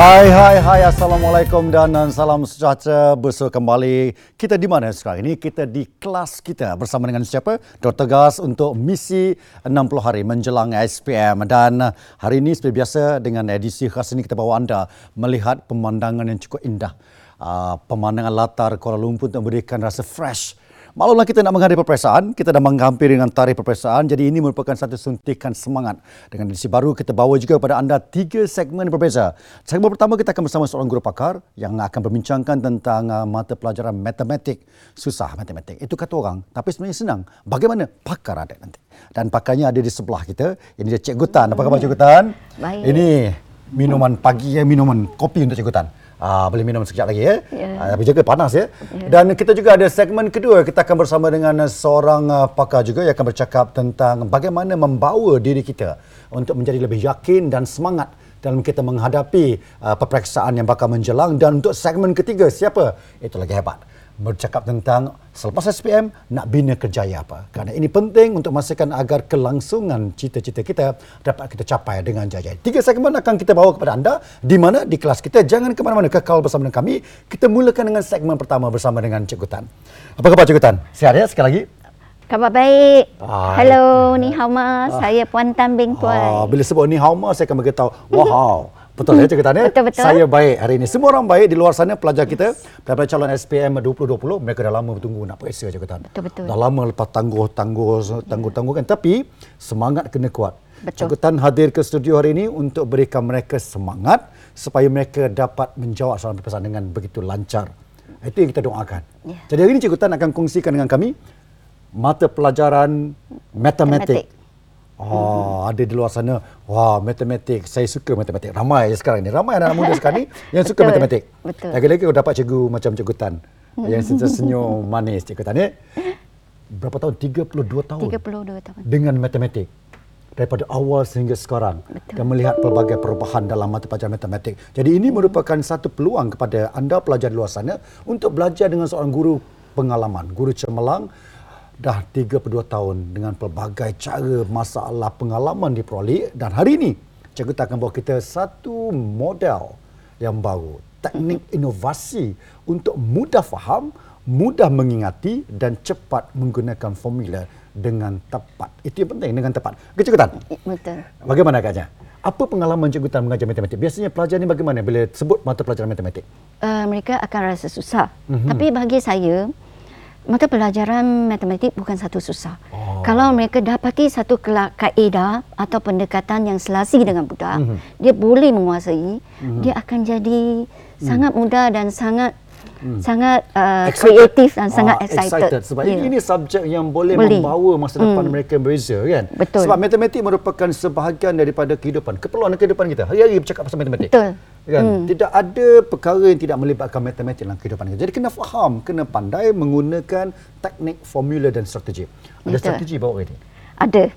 Hai hai hai Assalamualaikum dan salam sejahtera. Bersua kembali. Kita di mana sekarang ini? Kita di kelas kita bersama dengan siapa? Dr. Gas untuk misi 60 hari menjelang SPM dan hari ini seperti biasa dengan edisi khas ini kita bawa anda melihat pemandangan yang cukup indah. Uh, pemandangan latar Kuala Lumpur untuk memberikan rasa fresh Maklumlah kita nak menghadapi peperiksaan, kita dah menghampiri dengan tarikh peperiksaan. Jadi ini merupakan satu suntikan semangat. Dengan edisi baru kita bawa juga kepada anda tiga segmen berbeza. Segmen pertama kita akan bersama seorang guru pakar yang akan membincangkan tentang uh, mata pelajaran matematik. Susah matematik. Itu kata orang. Tapi sebenarnya senang. Bagaimana pakar ada nanti. Dan pakarnya ada di sebelah kita. Ini dia Cikgu Tan. Apa khabar Cikgu Tan? Baik. Ini minuman pagi, ya, minuman kopi untuk Cikgu Tan. Ah, boleh minum sekejap lagi ya. Ya. Ah, tapi jaga panas ya. Dan kita juga ada segmen kedua. Kita akan bersama dengan seorang uh, pakar juga yang akan bercakap tentang bagaimana membawa diri kita untuk menjadi lebih yakin dan semangat dalam kita menghadapi uh, peperiksaan yang bakal menjelang. Dan untuk segmen ketiga, siapa? Itu lagi hebat bercakap tentang selepas SPM nak bina kerjaya apa. Kerana ini penting untuk memastikan agar kelangsungan cita-cita kita dapat kita capai dengan jaya. Tiga segmen akan kita bawa kepada anda di mana di kelas kita. Jangan ke mana-mana kekal bersama dengan kami. Kita mulakan dengan segmen pertama bersama dengan Cikgu Tan. Apa khabar Cikgu Tan? Sihat ya sekali lagi? Khabar baik. Hai. Hello, ni hao ma. Saya Puan Tan Beng Ah, Tuai. bila sebut ni Hauma saya akan beritahu, wow. Betul ya Cikgu Tan ya? Betul, betul. Saya baik hari ini. Semua orang baik di luar sana pelajar kita. Daripada calon SPM 2020, mereka dah lama bertunggu nak periksa Cikgu Tan. Betul, betul. Dah lama lepas tangguh-tangguh, tangguh-tangguh kan. Tapi semangat kena kuat. Betul. Cikgu Tan hadir ke studio hari ini untuk berikan mereka semangat supaya mereka dapat menjawab soalan peperiksaan dengan begitu lancar. Itu yang kita doakan. Ya. Jadi hari ini Cikgu Tan akan kongsikan dengan kami mata pelajaran matematik. Matematik. Oh, ada di luar sana. Wah, matematik. Saya suka matematik. Ramai sekarang ni. Ramai anak muda sekarang ni yang suka Betul. matematik. Betul. Lagi-lagi kau dapat cikgu macam cikgu Tan. Yang senyum manis cikgu Tan ya. Berapa tahun? 32 tahun. 32 tahun. Dengan matematik. Daripada awal sehingga sekarang. Betul. Dan melihat pelbagai perubahan dalam mata pelajaran matematik. Jadi ini merupakan satu peluang kepada anda pelajar di luar sana untuk belajar dengan seorang guru pengalaman. Guru cemerlang dah 32 tahun dengan pelbagai cara masalah pengalaman diperoleh dan hari ini cikgu akan bawa kita satu model yang baru teknik inovasi untuk mudah faham mudah mengingati dan cepat menggunakan formula dengan tepat itu yang penting dengan tepat Okey, cikgu Tan Betul. bagaimana agaknya apa pengalaman cikgu Tan mengajar matematik biasanya pelajar ni bagaimana bila sebut mata pelajaran matematik Uh, mereka akan rasa susah. Mhm. Mm-hmm. Tapi bagi saya, mata pelajaran matematik bukan satu susah. Oh. Kalau mereka dapati satu kaedah atau pendekatan yang selasi dengan budak, Mhm. mm-hmm. dia boleh menguasai, mm-hmm. dia akan jadi sangat mudah dan sangat sangat uh, kreatif dan sangat Ah, excited. Sebab Ya. ini, ini subjek yang boleh, Boleh. membawa masa depan mereka yang berbeza kan. Betul. Sebab matematik merupakan sebahagian daripada kehidupan, keperluan kehidupan kita. Hari-hari bercakap pasal matematik. Betul. Kan? Tidak ada perkara yang tidak melibatkan matematik dalam kehidupan kita. Jadi kena faham, kena pandai menggunakan teknik, formula dan strategi. Ada Betul. strategi bawa ini. Ada.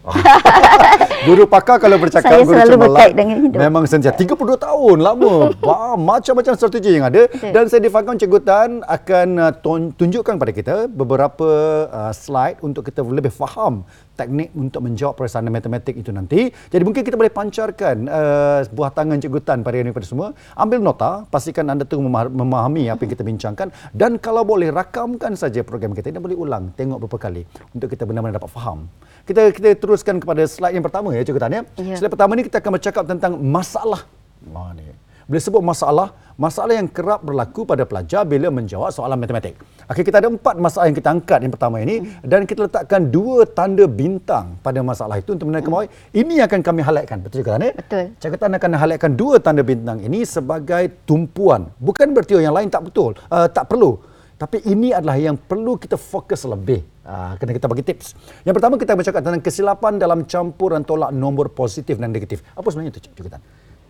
Guru pakar kalau bercakap Saya guru selalu cemerlang, berkait dengan hidup. Memang sentiasa 32 tahun lama. Wah, macam-macam strategi yang ada dan saya difahamkan Cikgu Tan akan uh, tun- tunjukkan kepada kita beberapa uh, slide untuk kita lebih faham teknik untuk menjawab perasaan matematik itu nanti. Jadi mungkin kita boleh pancarkan uh, buah tangan Cikgu Tan pada hari ini kepada semua. Ambil nota, pastikan anda memah- memahami apa yang kita bincangkan dan kalau boleh rakamkan saja program kita dan boleh ulang tengok beberapa kali untuk kita benar-benar dapat faham. Kita kita teruskan kepada slide yang pertama ya Cikgu Tan ya. Ya. Slide pertama ni kita akan bercakap tentang masalah. Wah ni. Bila sebut masalah, masalah yang kerap berlaku pada pelajar bila menjawab soalan matematik. Okey, kita ada empat masalah yang kita angkat yang pertama ini dan kita letakkan dua tanda bintang pada masalah itu untuk menandakan bahawa ini akan kami highlightkan. Betul Cikgu Tan ya? Betul. Cikgu Tan akan highlightkan dua tanda bintang ini sebagai tumpuan. Bukan berarti yang lain tak betul, uh, tak perlu. Tapi ini adalah yang perlu kita fokus lebih. Uh, kena kita bagi tips. Yang pertama kita bercakap tentang kesilapan dalam campuran tolak nombor positif dan negatif. Apa sebenarnya itu Cikgu Tan?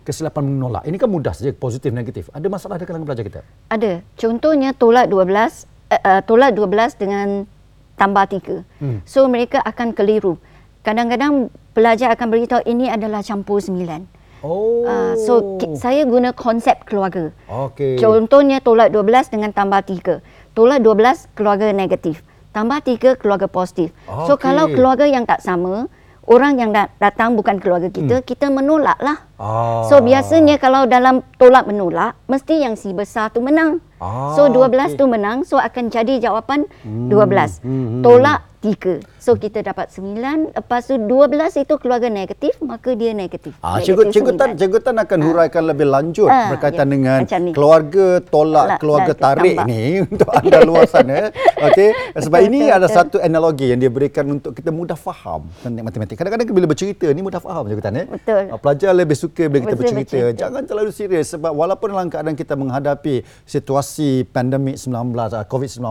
Kesilapan menolak. Ini kan mudah saja positif negatif. Ada masalah di kalangan pelajar kita? Ada. Contohnya tolak 12 uh, uh, tolak 12 dengan tambah 3. Hmm. So mereka akan keliru. Kadang-kadang pelajar akan beritahu ini adalah campur 9. Oh. Uh, so ki- saya guna konsep keluarga. Okey. Contohnya tolak 12 dengan tambah 3. Tolak 12 keluarga negatif. Tambah 3 keluarga positif. So Okey. kalau keluarga yang tak sama, orang yang da- datang bukan keluarga kita, hmm. kita menolak lah. Ah. So biasanya kalau dalam tolak menolak, mesti yang si besar tu menang. Ah, so 12 okey. tu menang, so akan jadi jawapan Hmm, 12. hmm, hmm, Tolak 3. So kita dapat 9, lepas tu 12 itu keluarga negatif, maka dia negatif. Ah, Negatif cikgu, cikgu, Tan, sembilan. cikgu Tan akan huraikan lebih lanjut Ah, berkaitan ya. dengan keluarga tolak Tolak keluarga dan tarik tambah. ni untuk anda luar sana. Okey, sebab Betul, ini betul, ada betul. satu analogi yang dia berikan untuk kita mudah faham tentang matematik. Kadang-kadang bila bercerita ni mudah faham cikgu Tan eh. Betul. Ah, Pelajar lebih suka bila kita Betul, bercerita. bercerita. Jangan terlalu serius sebab walaupun dalam keadaan kita menghadapi situasi pandemik 19 ah, COVID-19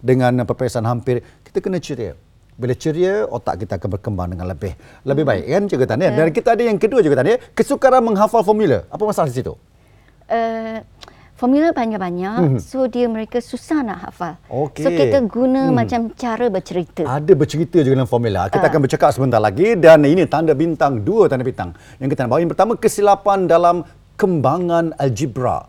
dengan peperiksaan hampir kita kena ceria. Bila ceria, otak kita akan berkembang dengan lebih lebih baik kan cikgu Tan ya. Dan kita ada yang kedua cikgu Tan ya, kesukaran menghafal formula. Apa masalah di situ? uh, formula banyak-banyak so dia mereka susah nak hafal. Okey. So kita guna macam cara bercerita. Ada bercerita juga dalam formula. Kita Ah. akan bercakap sebentar lagi dan ini tanda bintang, dua tanda bintang. Yang kita nak bawa. Yang pertama, kesilapan dalam kembangan algebra.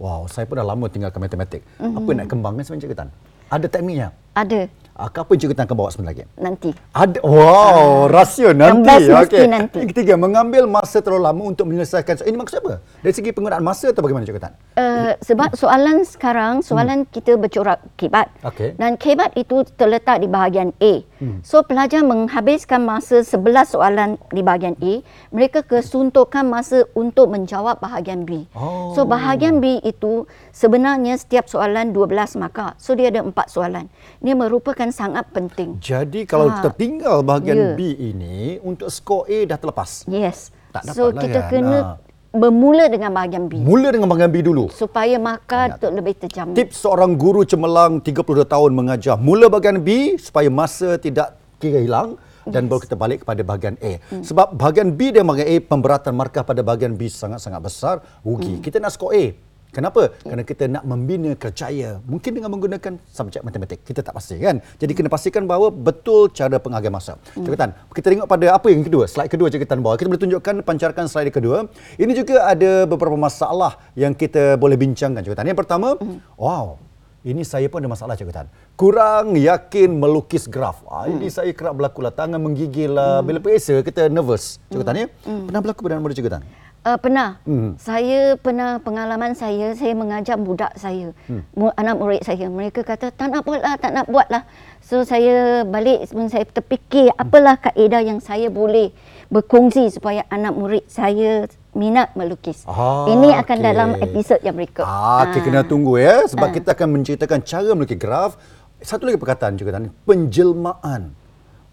Wow, saya pun dah lama tinggalkan matematik. Mhm. Apa nak kembangkan sebenarnya Cikgu Tan? Ada tekniknya? Ada Apa yang Cikgu Tan akan bawa sebentar lagi? nanti. Ada, wow, rahsia nanti. best mesti Okey. nanti. Yang ketiga, mengambil masa terlalu lama untuk menyelesaikan. Ini maksud apa? Dari segi penggunaan masa atau bagaimana Cikgu Tan? Uh, sebab soalan sekarang, soalan kita bercorak kibat. Hmm. Okey. Dan kibat itu terletak di bahagian A. Hmm. So pelajar menghabiskan masa 11 soalan di bahagian A, mereka kesuntukan masa untuk menjawab bahagian B. Oh. So bahagian B itu sebenarnya setiap soalan 12 markah. So dia ada 4 soalan. Ini merupakan sangat penting. Jadi kalau Ha. tertinggal bahagian Ya. B ini, untuk skor A dah terlepas. Yes. Tak so dapatlah kita kan. kena Ha. bermula dengan bahagian B Mula dengan bahagian B dulu. supaya markah tu lebih terjamin. Tips seorang guru cemerlang 32 tahun mengajar. Mula bahagian B supaya masa tidak kira hilang dan baru kita balik kepada bahagian A. Hmm. Sebab bahagian B dan bahagian A pemberatan markah pada bahagian B sangat-sangat besar. Rugi. Hmm. Kita nak skor A. Kenapa? Kerana kita nak membina kerjaya. Mungkin dengan menggunakan subjek matematik. Kita tak pasti kan? Jadi kena pastikan bahawa betul cara penghargaan masa. Hmm. Cikgu Tan, kita tengok pada apa yang kedua? Slide kedua Cikgu Tan bawa. Kita boleh tunjukkan pancarkan slide kedua. Ini juga ada beberapa masalah yang kita boleh bincangkan Cikgu Tan. Yang pertama, wow, ini saya pun ada masalah Cikgu Tan. Kurang yakin melukis graf. Ah, ini saya kerap berlaku lah. Tangan menggigil lah. Bila periksa, kita nervous. Cikgu Tan ya? Pernah berlaku pada murid Cikgu Tan? Uh, pernah. Hmm. Saya pernah pengalaman saya, saya mengajar budak saya, hmm. anak murid saya. Mereka kata, tak nak buat lah, tak nak buat lah. So saya balik sebelum saya terfikir, apalah kaedah yang saya boleh berkongsi supaya anak murid saya minat melukis. Ah, Ini akan okey. dalam episod yang berikut. Ah, okay, kena tunggu ya sebab kita akan menceritakan cara melukis graf. Satu lagi perkataan juga tadi, penjelmaan.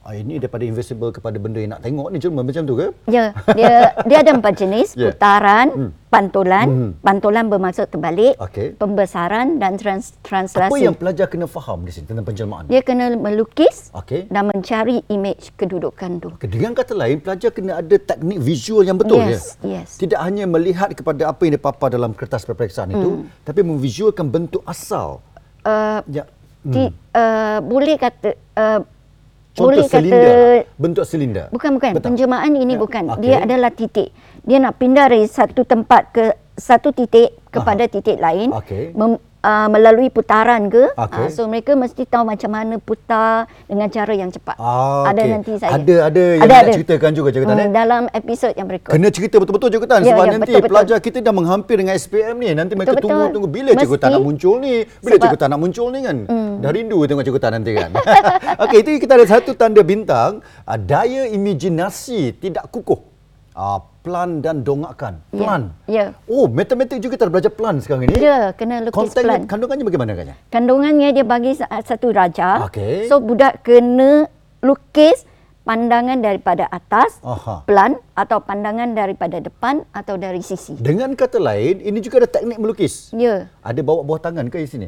Ah, ini daripada invisible kepada benda yang nak tengok ni cuma macam tu ke? Ya, dia dia ada empat jenis, Ya. putaran, Hmm. pantulan, Hmm. pantulan bermaksud terbalik, Okey. pembesaran dan trans, translasi. Apa yang pelajar kena faham di sini tentang penjelmaan? Dia kena melukis Okey. dan mencari image kedudukan tu. Okay, dengan kata lain, pelajar kena ada teknik visual yang betul Yes, ya? yes. Tidak hanya melihat kepada apa yang dipapar dalam kertas peperiksaan itu, tapi memvisualkan bentuk asal. Uh, Ya. di, uh, boleh kata uh, Contoh boleh silinder. kata Bentuk silinder. bukan bukan Betul. penjelmaan ini Ya, bukan okey. dia adalah titik dia nak pindah dari satu tempat ke satu titik kepada titik lain Okey. mem, uh, melalui putaran ke Okey. uh, so mereka mesti tahu macam mana putar dengan cara yang cepat Ah, ada okey. nanti saya Ada ada yang Ada, nak ada. ceritakan juga Cikgu Tan eh? Hmm, dalam episod yang berikut Kena cerita betul-betul Cikgu Tan Ya, sebab ya, nanti betul, betul. pelajar kita dah menghampir dengan SPM ni. Nanti mereka Betul, betul. tunggu-tunggu bila Cikgu Tan Mesti. nak muncul ni. Bila Sebab- Cikgu Tan nak muncul ni kan. Dah rindu tengok Cikgu Tan nanti kan. Okey, itu kita ada satu tanda bintang. ah, Daya imajinasi tidak kukuh. Ah, plan dan dongakkan. Ya, Plan. ya. Oh, matematik juga kita belajar plan sekarang ini. Ya, kena lukis Kontennya, plan. kandungannya bagaimana agaknya? Kandungannya dia bagi sa- satu darjah. Okey. So budak kena lukis pandangan daripada atas, Aha. pelan atau pandangan daripada depan atau dari sisi. Dengan kata lain, ini juga ada teknik melukis. Ya. Ada bawa buah tangan ke di sini?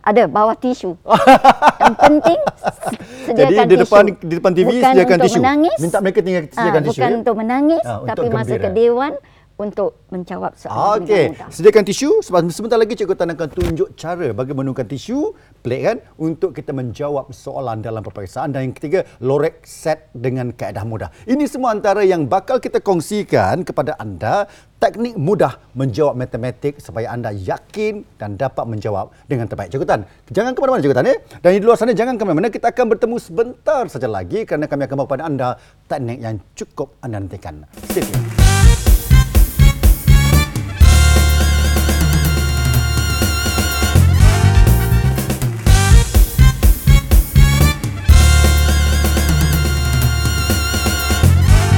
Ada bawah tisu. Yang penting s- Jadi sediakan di tisu. depan di depan TV bukan sediakan untuk tisu. Menangis. Minta mereka tinggal Ah, sediakan tisu. Bukan ya? untuk menangis Ah, untuk tapi masa gembira. ke dewan untuk menjawab soalan Okey, dengan mudah. sediakan tisu. Sebab sebentar lagi Cikgu Tan akan tunjuk cara bagi menemukan tisu, pelik kan, untuk kita menjawab soalan dalam peperiksaan. Dan yang ketiga, lorek set dengan kaedah mudah. Ini semua antara yang bakal kita kongsikan kepada anda teknik mudah menjawab matematik supaya anda yakin dan dapat menjawab dengan terbaik. Cikgu Tan, jangan ke mana-mana Cikgu Tan. Eh? Dan di luar sana jangan ke mana-mana. Kita akan bertemu sebentar saja lagi kerana kami akan bawa kepada anda teknik yang cukup anda nantikan. Stay tuned.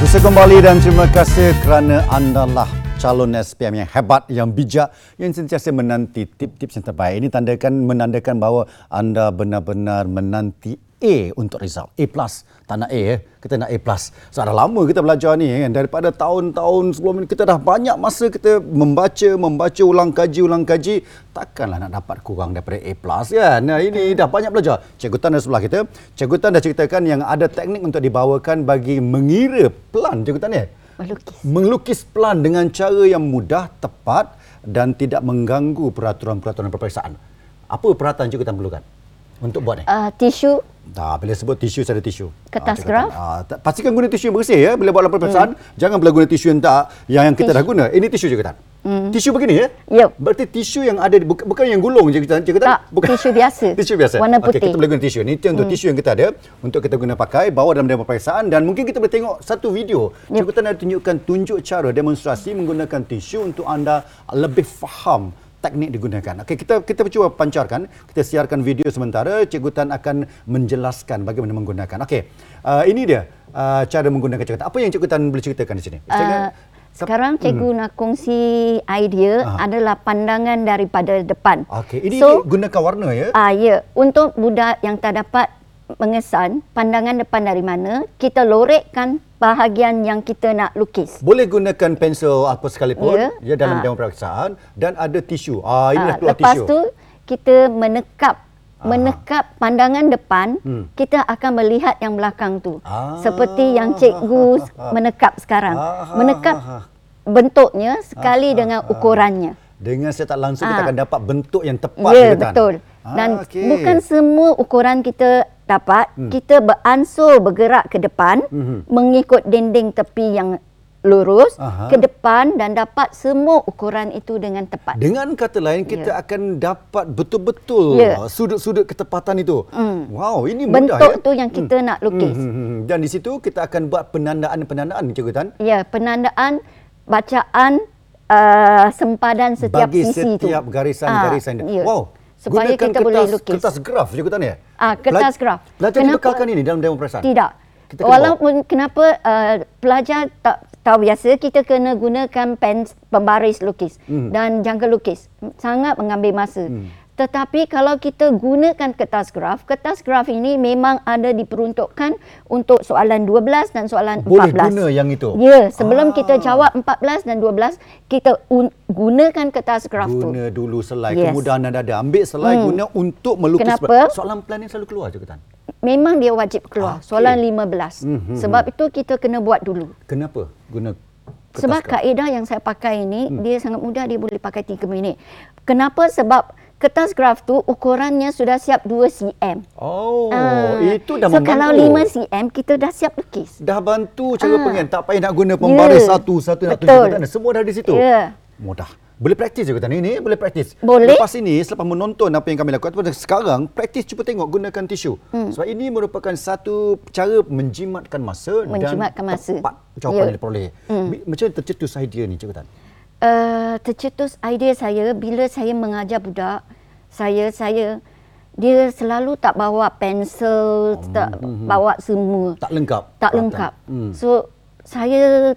Bisa kembali dan terima kasih kerana anda lah calon SPM yang hebat, yang bijak, yang sentiasa menanti tip-tips yang terbaik. Ini tandakan menandakan bahawa anda benar-benar menanti A untuk result. A plus. Tak nak A eh. Kita nak A plus. So, dah lama kita belajar ni kan. Daripada tahun-tahun sebelum ini kita dah banyak masa kita membaca, membaca ulang kaji, ulang kaji. Takkanlah nak dapat kurang daripada A plus kan. Nah, ini dah banyak belajar. Cikgu Tan ada sebelah kita. Cikgu Tan dah ceritakan yang ada teknik untuk dibawakan bagi mengira plan. Cikgu Tan ya? Melukis. Melukis plan dengan cara yang mudah, tepat dan tidak mengganggu peraturan-peraturan peperiksaan. Apa peralatan Cikgu Tan perlukan untuk buat ni? Uh, tisu, Dah, bila sebut tisu, saya ada tisu. Kertas Ah, graf? ah, tak- pastikan guna tisu yang bersih ya bila buat laporan peperiksaan. Jangan pula guna tisu yang tak yang, yang kita dah guna. Ini tisu je kan? Tisu begini ya? Yup. Berarti tisu yang ada di- bukan, bukan yang gulung je kita kita Tak, tisu biasa. tisu biasa. Warna putih. kita boleh guna tisu. Ini untuk tisu yang kita ada untuk kita guna pakai bawa dalam dalam peperiksaan dan mungkin kita boleh tengok satu video. Yup. Cikgu Tan ada tunjukkan tunjuk cara demonstrasi menggunakan tisu untuk anda lebih faham teknik digunakan. Okey, kita kita cuba pancarkan, kita siarkan video sementara. Cikgu Tan akan menjelaskan bagaimana menggunakan. Okey, uh, ini dia uh, cara menggunakan Tan. Apa yang Cikgu Tan boleh ceritakan di sini? uh, sekarang cikgu nak kongsi idea Aha. adalah pandangan daripada depan. Okey, ini so, gunakan warna ya. Ah ya, untuk budak yang tak dapat mengesan pandangan depan dari mana, kita lorekkan bahagian yang kita nak lukis. Boleh gunakan pensel apa sekalipun Ya. ya, dalam Ah. demo peperiksaan dan ada tisu. Ah inilah Ah, keluar lepas tisu. tu kita menekap menekap pandangan depan, Hmm. kita akan melihat yang belakang tu. Ah. Seperti yang cikgu menekap sekarang. Ah, Menekap ah, ah. bentuknya sekali dengan ukurannya. Dengan saya tak langsung kita Ah. akan dapat bentuk yang tepat Ya, Tan. betul. Ah, Dan okey. bukan semua ukuran kita dapat, hmm. kita beransur bergerak ke depan Mhm. mengikut dinding tepi yang lurus Aha. ke depan dan dapat semua ukuran itu dengan tepat. Dengan kata lain kita Ya. akan dapat betul-betul Ya. sudut-sudut ketepatan itu. Hmm. Wow, ini mudah Bentuk ya. tu yang kita nak lukis. Hmm, hmm, hmm. Dan di situ kita akan buat penandaan-penandaan Cikgu Tan. Ya, penandaan bacaan uh, sempadan setiap bagi sisi tu. setiap garisan-garisan. Ah, ya. Wow. Supaya Gunakan kita kertas, boleh lukis. Kertas graf Cikgu Tan ya? Ah, kertas graf. Pelajar Kenapa- dibekalkan ini dalam demo peperiksaan? Tidak. Kita Walaupun kenapa uh, pelajar tak tahu biasa kita kena gunakan pen pembaris lukis Hmm. dan jangka lukis sangat mengambil masa. Tetapi kalau kita gunakan kertas graf, kertas graf ini memang ada diperuntukkan untuk soalan 12 dan soalan Boleh 14. guna yang itu? Ya, sebelum Ah. kita jawab 14 dan 12, kita un- gunakan kertas graf tu. Guna dulu selai. Yes. Kemudahan anda ada. Ambil selai Hmm. guna untuk melukis. Kenapa? Soalan plan ni selalu keluar Cikgu Tan. Memang dia wajib keluar. Okey. Soalan 15. Hmm, hmm, Sebab itu kita kena buat dulu. Kenapa guna kertas Sebab graf? kaedah yang saya pakai ini hmm. dia sangat mudah dia boleh pakai 3 minit. Kenapa? Sebab kertas graf tu ukurannya sudah siap 2 cm. Oh, Ah, itu dah so membantu. kalau 5 cm kita dah siap lukis. Dah bantu cara Ah. pengen. Tak payah nak guna pembaris Ya. satu, satu nak tunjuk kat. Semua dah di situ. Ya. Mudah. Boleh praktis je Tan. Ini boleh praktis. Boleh. Lepas ini, selepas menonton apa yang kami lakukan, pada sekarang praktis cuba tengok gunakan tisu. Hmm. Sebab ini merupakan satu cara menjimatkan masa Menjimatkan dan masa. tepat jawapan Ya. yang diperoleh. Hmm. Macam tercetus idea ni Cikgu Tan? Uh, tercetus idea saya bila saya mengajar budak, saya saya dia selalu tak bawa pensel, Hmm, tak bawa semua. Tak lengkap. tak lengkap. Hmm. So saya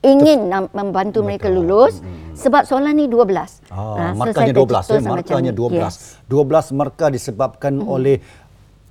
ingin nak membantu mereka lulus sebab soalan ni 12. Ah, Ah, so markahnya saya 12 ya, markahnya ni. 12. Yes. 12 markah disebabkan oleh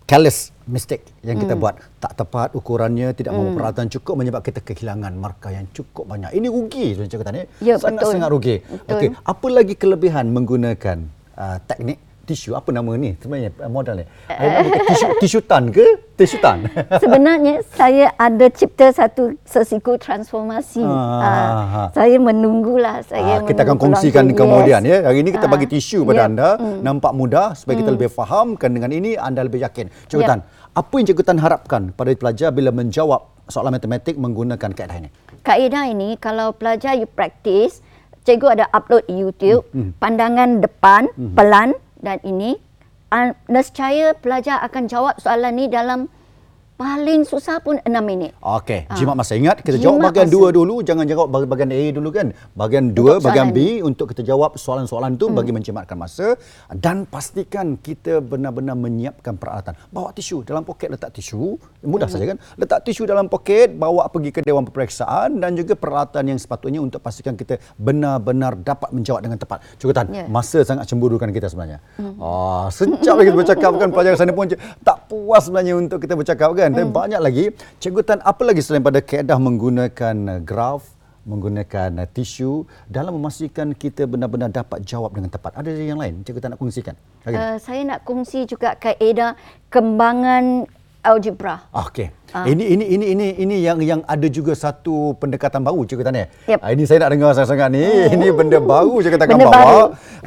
careless mistake yang kita buat. Tak tepat ukurannya, tidak membawa peralatan cukup menyebabkan kita kehilangan markah yang cukup banyak. Ini rugi sebenarnya Cikgu Tan ya. Ya, betul. Sangat-sangat rugi. Okey, apa lagi kelebihan menggunakan uh, teknik tisu apa nama ni sebenarnya uh, modal ni? Uh, tisu tisu tan ke? Tisu tan. Sebenarnya saya ada cipta satu sesiku transformasi. Ah, Ah, ah. saya menunggulah saya Ah, kita akan kongsikan langsung. kemudian Yes. ya. Hari ini kita Ah, bagi tisu pada yep. anda Mm. nampak mudah supaya kita lebih fahamkan dengan ini anda lebih yakin. Cikgu Yep. Tan, apa yang Cikgu Tan harapkan pada pelajar bila menjawab soalan matematik menggunakan kaedah ini? Kaedah ini kalau pelajar you practice, cikgu ada upload YouTube, Hmm, pandangan depan, pelan dan ini nescaya pelajar akan jawab soalan ni dalam paling susah pun 6 minit. Okey, Ah. jimat masa. Ingat kita Jimat jawab bahagian masa. dua dulu, jangan jawab bahagian A dulu kan. Bahagian dua, Untuk bahagian soalan B untuk kita jawab soalan-soalan tu bagi menjimatkan masa dan pastikan kita benar-benar menyiapkan peralatan. Bawa tisu dalam poket letak tisu, mudah saja kan. Letak tisu dalam poket, bawa pergi ke dewan peperiksaan dan juga peralatan yang sepatutnya untuk pastikan kita benar-benar dapat menjawab dengan tepat. Cikgu Tan, Ya. masa sangat cemburukan kita sebenarnya. Ah, sejak lagi kita bercakap kan pelajar sana pun tak puas sebenarnya untuk kita bercakap kan. Dan banyak lagi. Cikgu Tan, apa lagi selain pada kaedah menggunakan uh, graf, menggunakan uh, tisu dalam memastikan kita benar-benar dapat jawab dengan tepat. Ada yang lain Cikgu Tan nak kongsikan? Lagi? Uh, saya nak kongsi juga kaedah kembangan algebra. Okey. Ini ini ini ini ini yang yang ada juga satu pendekatan baru Cikgu Tan ya. Yep. Ah, Ini saya nak dengar sangat-sangat ni. Ini benda baru Cikgu Tan akan Benda bawa.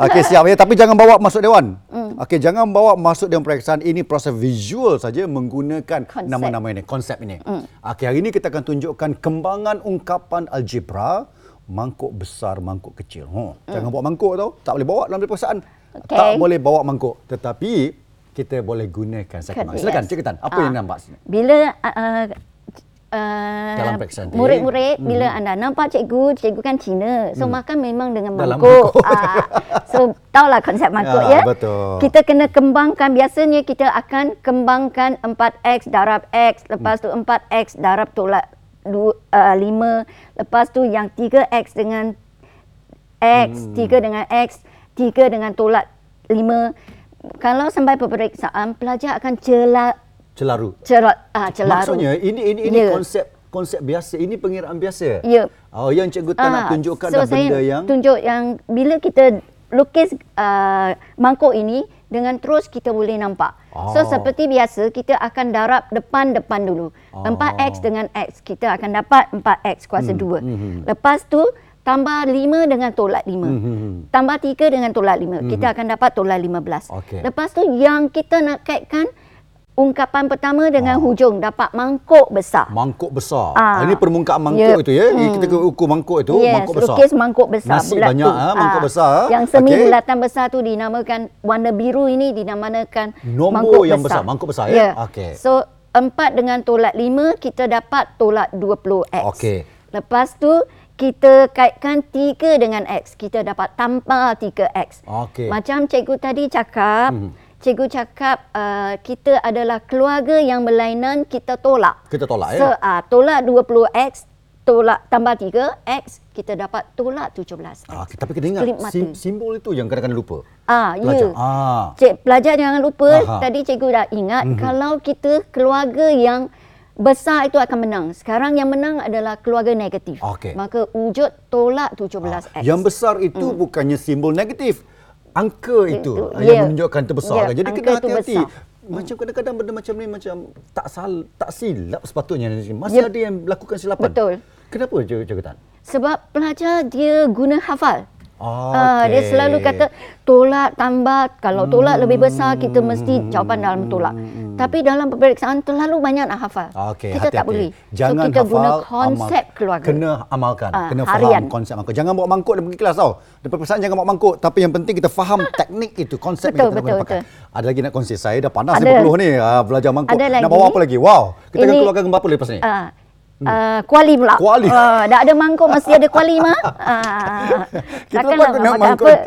Okey siap ya tapi jangan bawa masuk dewan. Okey jangan bawa masuk dewan peperiksaan. Ini proses visual saja menggunakan Konsep. nama-nama ini, konsep ini. Okey hari ini kita akan tunjukkan kembangan ungkapan algebra mangkuk besar, mangkuk kecil. Oh, jangan bawa mangkuk tau. Tak boleh bawa dalam peperiksaan. Okey. Tak boleh bawa mangkuk. Tetapi kita boleh gunakan second Kan. Silakan yes. Cikgu Tan. Apa Ah. yang nampak sini? Bila uh, uh, Dalam murid-murid bila anda nampak cikgu, cikgu kan Cina. So makan memang dengan mangkuk. mangkuk. Ah, so tahulah konsep mangkuk Ah, ya. betul. Kita kena kembangkan biasanya kita akan kembangkan 4x darab x, lepas tu 4x darab tolak du- uh, 5, lepas tu yang 3x dengan x, 3 dengan x, 3 dengan tolak 5. Kalau sampai peperiksaan, pelajar akan cela Celaru. cerat ah celaru. Maksudnya ini ini ini Ya. konsep konsep biasa. Ini pengiraan biasa. Ya. Oh yang cikgu tak nak Ah, tunjukkan so dah benda yang tunjuk yang bila kita lukis uh, mangkuk ini dengan terus kita boleh nampak. So Oh. seperti biasa kita akan darab depan-depan dulu. Oh. 4x dengan x kita akan dapat 4x kuasa Hmm, 2. Lepas tu tambah 5 dengan tolak 5. hmm. Tambah 3 dengan tolak 5. Kita akan dapat tolak 15. Okey. Lepas tu yang kita nak kaitkan ungkapan pertama dengan Ah. hujung dapat mangkuk besar. mangkuk besar. Ah. Ini permukaan mangkuk Yep. itu ya. Hmm. Kita ukur mangkuk itu yes, mangkuk besar. lukis mangkuk besar. Nasi bulat banyak ah, mangkuk Ah, besar. Yang semi Okey. bulatan besar tu dinamakan warna biru ini dinamakan Nombor mangkuk yang besar. besar, mangkuk besar, ya? Okey. So 4 dengan tolak 5 kita dapat tolak 20x. Okey. Lepas tu kita kaitkan 3 dengan x, kita dapat tambah 3x. Okey. Macam cikgu tadi cakap, cikgu cakap uh, kita adalah keluarga yang berlainan kita tolak. Kita tolak ya. So, uh, tolak 20x, tolak tambah 3x, kita dapat tolak 17x. Ah, tapi kita ingat Kelip sim, simbol itu yang kadang-kadang lupa. Ah, Pelajar. ya. Ah. Cik, pelajar jangan lupa, Aha. tadi cikgu dah ingat mm-hmm. kalau kita keluarga yang besar itu akan menang. Sekarang yang menang adalah keluarga negatif. Okey. Maka wujud tolak 17x. Yang besar itu bukannya simbol negatif. Angka itu, Itu, yang ya. menunjukkan terbesar. Kan. Jadi angka kena hati-hati. besar. Macam kadang-kadang benda macam ni macam tak sal tak silap sepatutnya. Masih Ya. ada yang melakukan silapan. Betul. Kenapa Cikgu Tan? Sebab pelajar dia guna hafal. Oh, Ah, dia okey. selalu kata tolak tambah kalau tolak lebih besar kita mesti jawapan dalam tolak. Tapi dalam peperiksaan terlalu banyak nak hafal. Okey, kita hati-hati. tak boleh. Jangan so kita hafal, guna konsep amal. keluarga. Kena amalkan, Ah, kena harian. faham konsep mangkuk. Jangan bawa mangkuk dan pergi kelas tau. Di peperiksaan jangan bawa mangkuk, tapi yang penting kita faham teknik itu, konsep Betul, yang kita betul, guna pakai. betul. Ada lagi nak kongsi. Saya dah panas Ada. ni berpeluh ni ah, belajar mangkuk. Ada Nak lagi. bawa apa lagi? Wow. Kita akan Ini- keluarkan apa lepas ni? Ah, Uh, kuali pula. Kuali. Uh, dah ada mangkuk mesti ada kuali mah. Uh, Kita lepas kena mangkuk.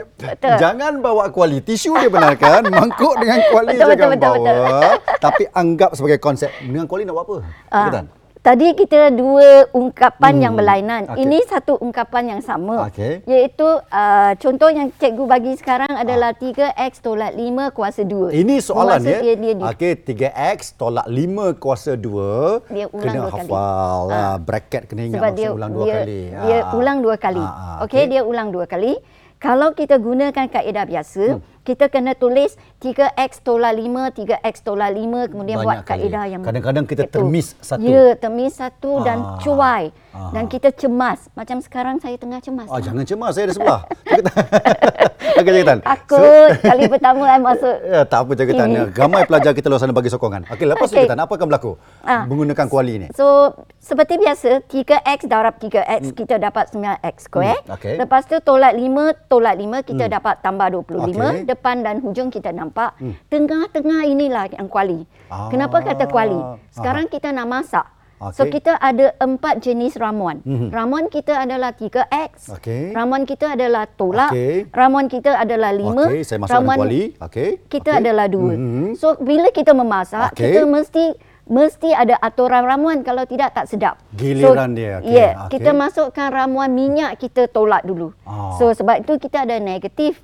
Jangan bawa kuali. Tisu dia benarkan. mangkuk dengan kuali Betul, jangan betul, betul, bawa. Tapi anggap sebagai konsep. Dengan kuali nak buat apa? Ah, Tan? Tadi kita dua ungkapan Hmm, yang berlainan. okey. Ini satu ungkapan yang sama. Okey. Iaitu uh, contoh yang cikgu bagi sekarang adalah 3x tolak 5 kuasa 2. Ini soalan Maksud ya. Dia, dia, dia, Okey, 3x tolak 5 kuasa 2. Dia ulang kena dua kali. hafal. Ah. Ah. bracket kena ingat sebab dia ulang dua dia, kali. Dia Ah. ulang dua kali. Ah, ah, Okey, dia ulang dua kali. Kalau kita gunakan kaedah biasa, Hmm. Kita kena tulis 3x tolak 5, 3x tolak 5 kemudian Banyak buat kali. kaedah yang Kadang-kadang kita itu. termiss satu. Ya, termiss satu dan Ah. cuai. Ah. Dan kita cemas. Macam sekarang saya tengah cemas. Ah, jangan cemas, saya ada sebelah. Okey, Jaketan. Takut kali pertama saya masuk. Ya, tak apa Jaketan. Ini. Ramai pelajar kita luar sana bagi sokongan. Okey, lepas Okey. Jaketan, apa akan berlaku Ah. menggunakan kuali ini? So, seperti biasa, 3x darab 3x kita dapat 9x square. Hmm, okey. Lepas tu tolak 5, tolak 5 kita dapat tambah 25. Okey. Depan dan hujung kita nampak. Tengah-tengah inilah yang kuali. Ah. Kenapa kata kuali? Sekarang kita nak masak. So Okey. kita ada empat jenis ramuan. Ramuan kita adalah 3x. Okey. Ramuan kita adalah tolak. Okey. Ramuan kita adalah 5. Okey, saya masukkan ramuan kuali. Okey. kita Okey. adalah dua. Mhm. So bila kita memasak, Okey. kita mesti mesti ada aturan ramuan kalau tidak tak sedap. Giliran so, dia, okey. Ya, yeah, Okey. kita masukkan ramuan minyak kita tolak dulu. Ah. So sebab itu kita ada negatif.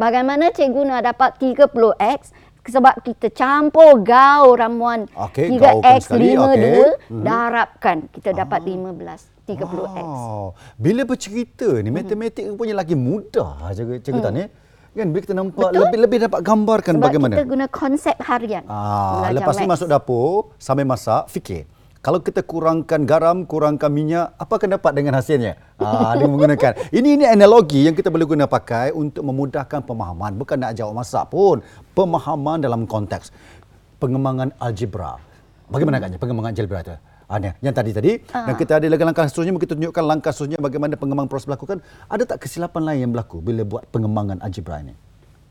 Bagaimana cikgu nak dapat 30x? Sebab kita campur gaul ramuan gaulkan 3x sekali, 52 okey. Mhm. darabkan kita dapat 15 30x. Wow. Bila bercerita ni, matematik punya lagi mudah cikgu, cikgu Tan ya. Kan bila kita nampak Betul. lebih lebih dapat gambarkan Sebab bagaimana. kita guna konsep harian. Ah, lepas ni masuk dapur sambil masak, fikir. Kalau kita kurangkan garam, kurangkan minyak, apa akan dapat dengan hasilnya? Ah, dia menggunakan. Ini ini analogi yang kita boleh guna pakai untuk memudahkan pemahaman. Bukan nak jawab masak pun. Pemahaman dalam konteks pengembangan algebra. Bagaimana agaknya pengembangan algebra itu? Ah, yang tadi tadi dan kita ada lagi langkah seterusnya kita tunjukkan langkah seterusnya bagaimana pengembangan proses berlaku kan ada tak kesilapan lain yang berlaku bila buat pengembangan algebra ini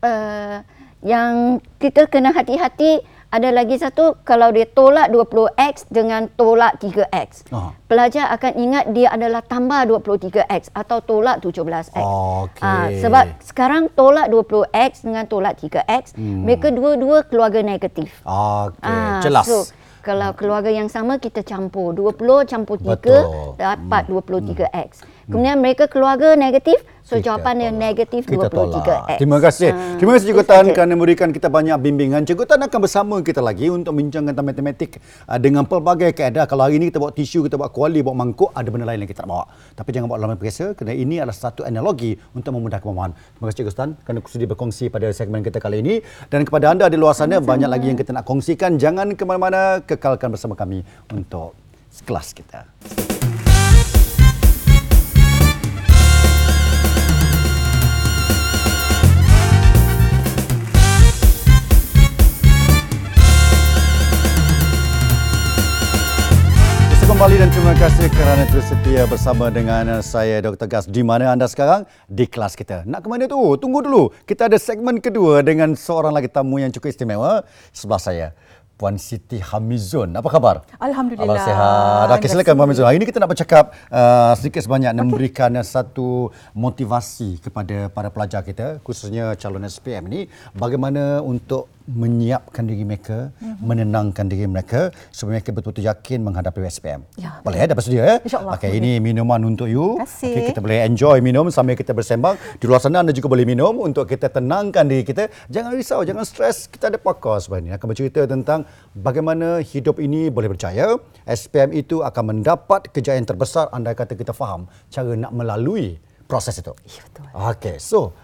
uh, yang kita kena hati-hati ada lagi satu kalau dia tolak 20x dengan tolak 3x. Aha. Pelajar akan ingat dia adalah tambah 23x atau tolak 17x. Okey. Ah, sebab sekarang tolak 20x dengan tolak 3x, hmm. mereka dua-dua keluarga negatif. Okey, Ah, jelas. So, kalau keluarga yang sama kita campur 20 campur 3 Betul. Hmm. dapat 23x. Kemudian mereka keluarga negatif, so Kita jawapan dia tolak. negatif kita 23x. tolak. Terima kasih. Ah, Terima kasih Cikgu Tan kerana memberikan kita banyak bimbingan. Cikgu Tan akan bersama kita lagi untuk membincangkan tentang matematik ah, dengan pelbagai kaedah. Kalau hari ini kita bawa tisu, kita bawa kuali, bawa mangkuk, ada benda lain yang kita nak bawa. Tapi jangan bawa dalam periksa kerana ini adalah satu analogi untuk memudahkan pemahaman. Terima kasih Cikgu Tan kerana sudi berkongsi pada segmen kita kali ini. Dan kepada anda di luar sana, banyak lagi yang kita nak kongsikan. Jangan ke mana-mana, kekalkan bersama kami untuk kelas kita. Kembali dan terima kasih kerana terus setia bersama dengan saya Dr. Gas. Di mana anda sekarang? Di kelas kita. Nak ke mana tu? Tunggu dulu. Kita ada segmen kedua dengan seorang lagi tamu yang cukup istimewa. Sebelah saya. Puan Siti Hamizun. Apa khabar? Alhamdulillah. Allah sihat. Okey, silakan Puan Hamizun. Hari ini kita nak bercakap uh, sedikit sebanyak okay. memberikan satu motivasi kepada para pelajar kita, khususnya calon SPM ini, bagaimana untuk menyiapkan diri mereka, mm-hmm. menenangkan diri mereka supaya mereka betul-betul yakin menghadapi SPM. Ya. Boleh ya? Dapat sedia ya? Okey, ini minuman untuk you. Okey, kita boleh enjoy minum sambil kita bersembang. Di luar sana anda juga boleh minum untuk kita tenangkan diri kita. Jangan risau, jangan stres. Kita ada pakar sebab ini akan bercerita tentang bagaimana hidup ini boleh berjaya. SPM itu akan mendapat kejayaan terbesar anda kata kita faham cara nak melalui proses itu. Ya, betul. Okey, so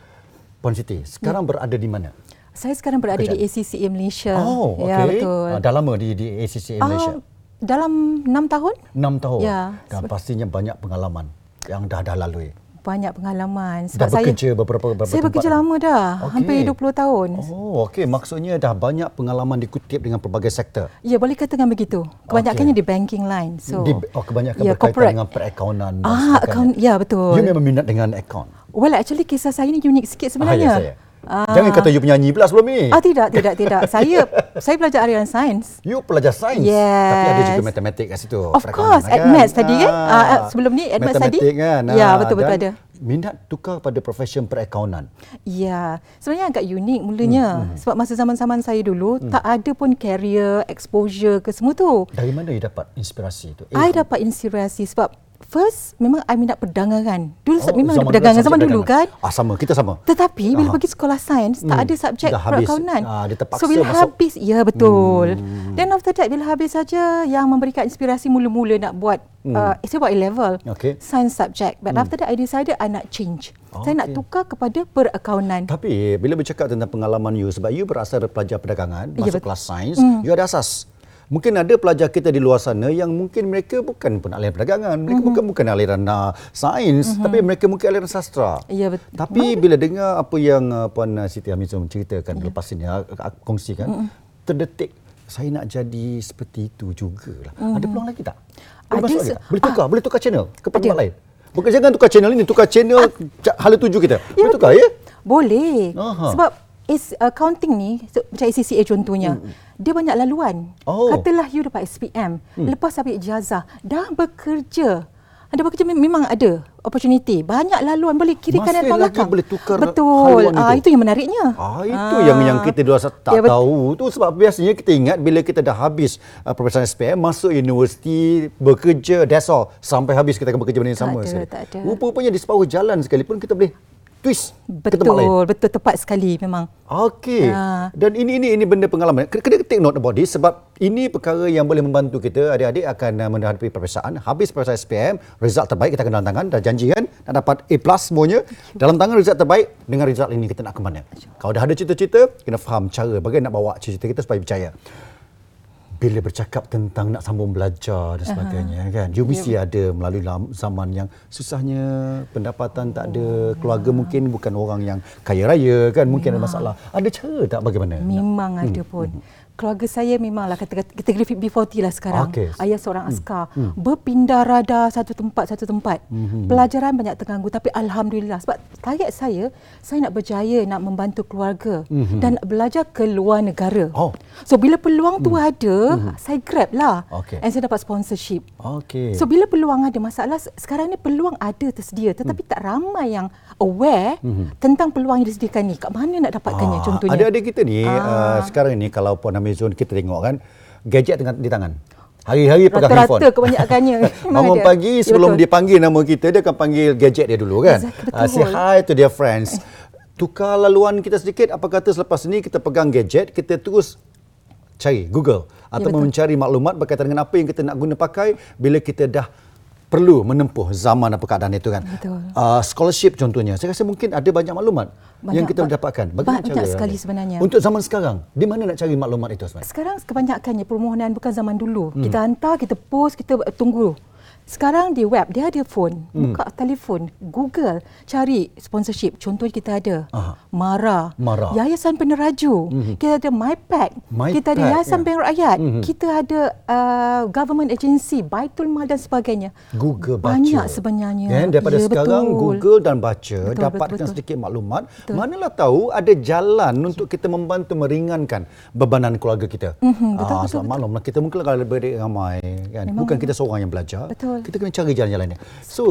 Puan Siti, sekarang Ya. berada di mana? Saya sekarang berada Kerjaan. di ACCA Malaysia. Oh, okey. Ya, betul. Ah, dah lama di di ACCA Malaysia. Ah, dalam enam tahun, 6 tahun. Ya, Dan sebab- pastinya banyak pengalaman yang dah dah lalui. banyak pengalaman. Dah bekerja beberapa beberapa Saya bekerja tempat? lama dah. Okey. Hampir 20 tahun. Oh, okey. Maksudnya dah banyak pengalaman dikutip dengan pelbagai sektor. Ya, boleh katakan begitu. Kebanyakannya di banking line. So, Di, oh, kebanyakan ya, berkaitan corporate. dengan perakaunan. Ah, akaun, ya betul. You memang minat dengan akaun. Well, actually kisah saya ni unik sikit Ah, sebenarnya. ya, saya. Jangan kata you penyanyi pula sebelum ni. Ah tidak tidak tidak. saya saya belajar aliran sains. You pelajar sains. Yes. Tapi ada juga matematik kat situ. Of course, Admaths tadi kan? Ah, sebelum ni Admaths tadi? Matematik kan? Ya, betul-betul dan ada. Minat tukar pada profession perakaunan. Ya, sebenarnya agak unik mulanya Hmm, hmm. sebab masa zaman-zaman saya dulu hmm. tak ada pun career exposure ke semua tu. Dari mana you dapat inspirasi itu? I dapat inspirasi sebab first memang I minat perdagangan. Dulu Oh, memang ada zaman perdagangan zaman dulu kan. Ah sama, kita sama. Tetapi bila Aha. pergi sekolah sains tak Hmm. ada subjek perakaunan. Ah, dia terpaksa so bila masuk. habis ya betul. Hmm. Then after that bila habis saja yang memberikan inspirasi mula-mula nak buat Hmm. uh, saya buat A level Okey. science subject. But Hmm. after that I decided I nak change. Saya nak tukar kepada perakaunan. Tapi bila bercakap tentang pengalaman you sebab you berasal dari pelajar perdagangan, Ya, masuk betul. kelas sains, Hmm. you ada asas. Mungkin ada pelajar kita di luar sana yang mungkin mereka bukan pun aliran perdagangan, mereka Mhm. bukan bukan aliran uh, sains, tapi mereka mungkin aliran sastra. Ya, betul. Tapi bila dengar apa yang uh, Puan uh, Siti Hamizum ceritakan Ya. lepas ini, uh, kongsikan, terdetik saya nak jadi seperti itu jugalah. Ada peluang lagi tak? Boleh. Ada se- tak? Boleh tukar, boleh tukar channel ke tempat lain. Bukan jangan tukar channel ini, tukar channel ca- hala tuju kita. Ya, Boleh tukar ya? Boleh. Aha. Sebab is accounting ni so, macam ACCA contohnya. Dia banyak laluan. Oh. Katalah you dapat SPM, lepas ambil ijazah, dah bekerja. Ada bekerja mem- memang ada opportunity. Banyak laluan boleh kiri Masih kanan lagi belakang. boleh tukar Betul. Ah itu. itu yang menariknya. Ah itu yang yang kita dua tak Ya, tahu tu sebab biasanya kita ingat bila kita dah habis uh, peperiksaan SPM masuk universiti bekerja that's all sampai habis kita akan bekerja benda yang Tak sama ada, sekali. tak ada. Rupa-rupanya di separuh jalan sekalipun kita boleh twist ke tempat lain. Betul, betul tepat sekali memang. Okey. Ya. Dan ini ini ini benda pengalaman. Kena, take note about this sebab ini perkara yang boleh membantu kita adik-adik akan uh, menghadapi peperiksaan. Habis peperiksaan SPM, result terbaik kita akan dalam tangan dah janji kan nak dapat A+ semuanya. Dalam tangan result terbaik dengan result ini kita nak ke mana. Kalau dah ada cita-cita, kena faham cara bagaimana nak bawa cita-cita kita supaya berjaya. Bila bercakap tentang nak sambung belajar dan sebagainya uh-huh. kan. You mesti ada melalui zaman yang susahnya pendapatan tak ada, keluarga mungkin bukan orang yang kaya raya kan, mungkin ada masalah. Ada cara tak bagaimana? Memang ada pun. Keluarga saya memanglah kata kategori B40 lah sekarang. Okey. Ayah seorang askar. Berpindah rada satu tempat satu tempat. Pelajaran banyak terganggu tapi alhamdulillah sebab target saya saya nak berjaya nak membantu keluarga dan nak belajar ke luar negara. Oh. So bila peluang tu ada, saya grab lah. Okey. And saya dapat sponsorship. Okey. So bila peluang ada masalah se- sekarang ni peluang ada tersedia tetapi tak ramai yang aware tentang peluang yang disediakan ni. Kat mana nak dapatkannya Ah, contohnya? Adik-adik kita ni uh, sekarang ni kalau Puan Amazon kita tengok kan gadget tengah di tangan. Hari-hari pegang handphone. Rata-rata kebanyakannya. Bangun pagi Ya, sebelum betul. dia panggil nama kita dia akan panggil gadget dia dulu kan. Exactly, Ah, say hi to their friends. Tukar laluan kita sedikit apa kata selepas ni kita pegang gadget kita terus cari Google atau betul. mencari maklumat berkaitan dengan apa yang kita nak guna pakai bila kita dah perlu menempuh zaman apa keadaan itu kan. Betul. Uh, scholarship contohnya. Saya rasa mungkin ada banyak maklumat yang Banyak, kita ba- dapatkan. banyak sekali sebenarnya. Untuk zaman sekarang, di mana nak cari maklumat itu sebenarnya? Sekarang kebanyakannya permohonan bukan zaman dulu. Hmm. Kita hantar, kita post, kita tunggu. Sekarang di web, dia ada phone. Hmm. Buka telefon, Google, cari sponsorship. Contoh kita ada Aha. MARA, MARA. Yayasan Peneraju. Kita ada MyPack. MyPack, kita ada ya. Yayasan Bank Rakyat. Mhm. Kita ada uh, government agency, Baitul Mal dan sebagainya. Google baca. Banyak sebenarnya. Kan? Daripada Ya, sekarang betul. Google dan baca, Betul, dapatkan betul, betul. sedikit maklumat. Manalah tahu ada jalan untuk kita membantu meringankan bebanan keluarga kita. Mhm, betul, Ah, betul, sebab maklumlah kita mungkin kalau beradik ramai kan. Memang Bukan kita seorang yang belajar. Betul. Kita kena cari jalan-jalannya. So,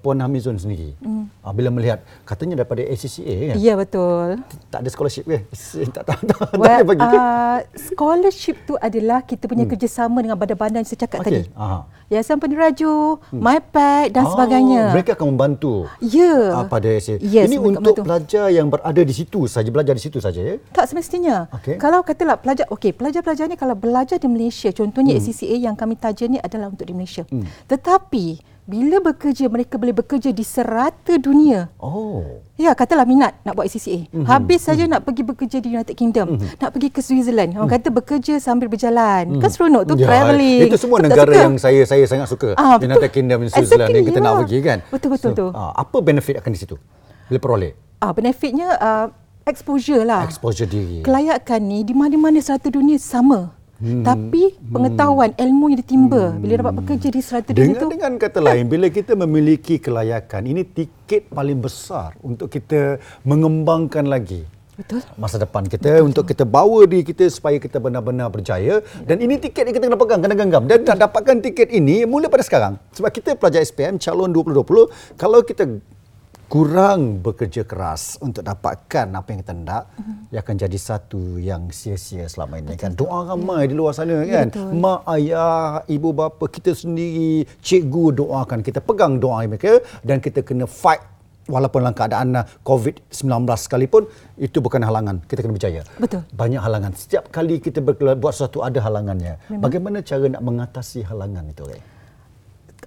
Puan Hamizun sendiri ah, bila melihat katanya daripada ACCA kan. Ya, betul. Tak ada scholarship ke? tak tak tak, tak Well, ada bagi ke? uh, scholarship tu adalah kita punya hmm. kerjasama dengan badan-badan yang saya cakap Okey, tadi. aha. Yayasan Peneraju, hmm. MyPack dan Oh, sebagainya. Mereka akan membantu. Ya. Ah, pada ACCA. Yes, Ini untuk membantu. pelajar yang berada di situ saja, belajar di situ saja ya. Tak semestinya. Okey. Kalau katalah pelajar, okey, pelajar-pelajar ni kalau belajar di Malaysia, contohnya hmm. ACCA yang kami taja ni adalah untuk di Malaysia. Hmm. Tetapi bila bekerja, mereka boleh bekerja di serata dunia. Oh. Ya, katalah minat nak buat ACCA. Mm-hmm. Habis saja mm-hmm. nak pergi bekerja di United Kingdom, mm-hmm. nak pergi ke Switzerland. Orang kata bekerja sambil berjalan. Mm. Kan seronok tu Ya, travelling. Itu semua negara suka? yang saya saya sangat suka. Ah, United betul. Kingdom dan Switzerland Exactly, yang kita nak ya. pergi kan. Betul, betul, so, betul. ah, apa benefit akan di situ? Bila peroleh Ah, benefitnya uh, exposure lah. exposure diri. Kelayakan ni di mana-mana serata dunia sama. Hmm. Tapi pengetahuan, ilmu yang ditimba hmm. bila dapat bekerja di serata dunia Dengan tu. dengan kata lain, bila kita memiliki kelayakan, ini tiket paling besar untuk kita mengembangkan lagi Betul. masa depan kita Betul. untuk kita bawa diri kita supaya kita benar-benar berjaya dan ini tiket yang kita kena pegang kena genggam dan nak dapatkan tiket ini mula pada sekarang sebab kita pelajar SPM calon 2020 kalau kita kurang bekerja keras untuk dapatkan apa yang kita nak, ia akan jadi satu yang sia-sia selama ini kan. Doa ramai di luar sana kan. betul. Mak, ayah, ibu bapa kita sendiri, cikgu doakan kita pegang doa mereka dan kita kena fight walaupun dalam keadaan uh, COVID-19 sekalipun itu bukan halangan kita kena berjaya Betul. banyak halangan setiap kali kita berkeluar, buat sesuatu ada halangannya Memang. bagaimana cara nak mengatasi halangan itu Ray?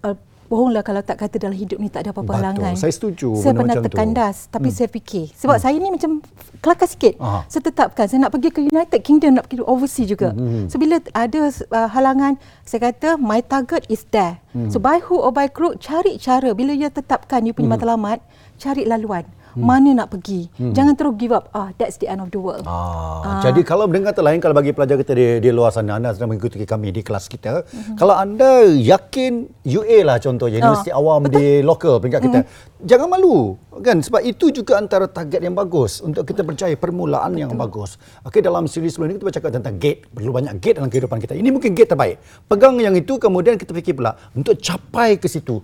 uh, bohonglah kalau tak kata dalam hidup ni tak ada apa-apa Betul. halangan. Saya setuju Saya pernah macam tu. terkandas tapi Hmm. saya fikir sebab saya ni macam kelakar sikit. Aha. Saya tetapkan saya nak pergi ke United Kingdom nak pergi overseas juga. Hmm. So bila ada uh, halangan saya kata my target is there. Hmm. So by hook or by crook cari cara bila you tetapkan you punya Hmm. matlamat cari laluan. Mana nak pergi. Jangan terus give up. Ah that's the end of the world. Ah, Jadi kalau dengan kata lain kalau bagi pelajar kita di, di luar sana anda sedang mengikuti kami di kelas kita, mm-hmm. kalau anda yakin UA lah contohnya universiti Ah, awam di lokal peringkat kita, jangan malu kan sebab itu juga antara target yang bagus untuk kita berjaya permulaan yang bagus. Okey dalam siri sebelum ini kita bercakap tentang gate, perlu banyak gate dalam kehidupan kita. Ini mungkin gate terbaik. Pegang yang itu kemudian kita fikir pula untuk capai ke situ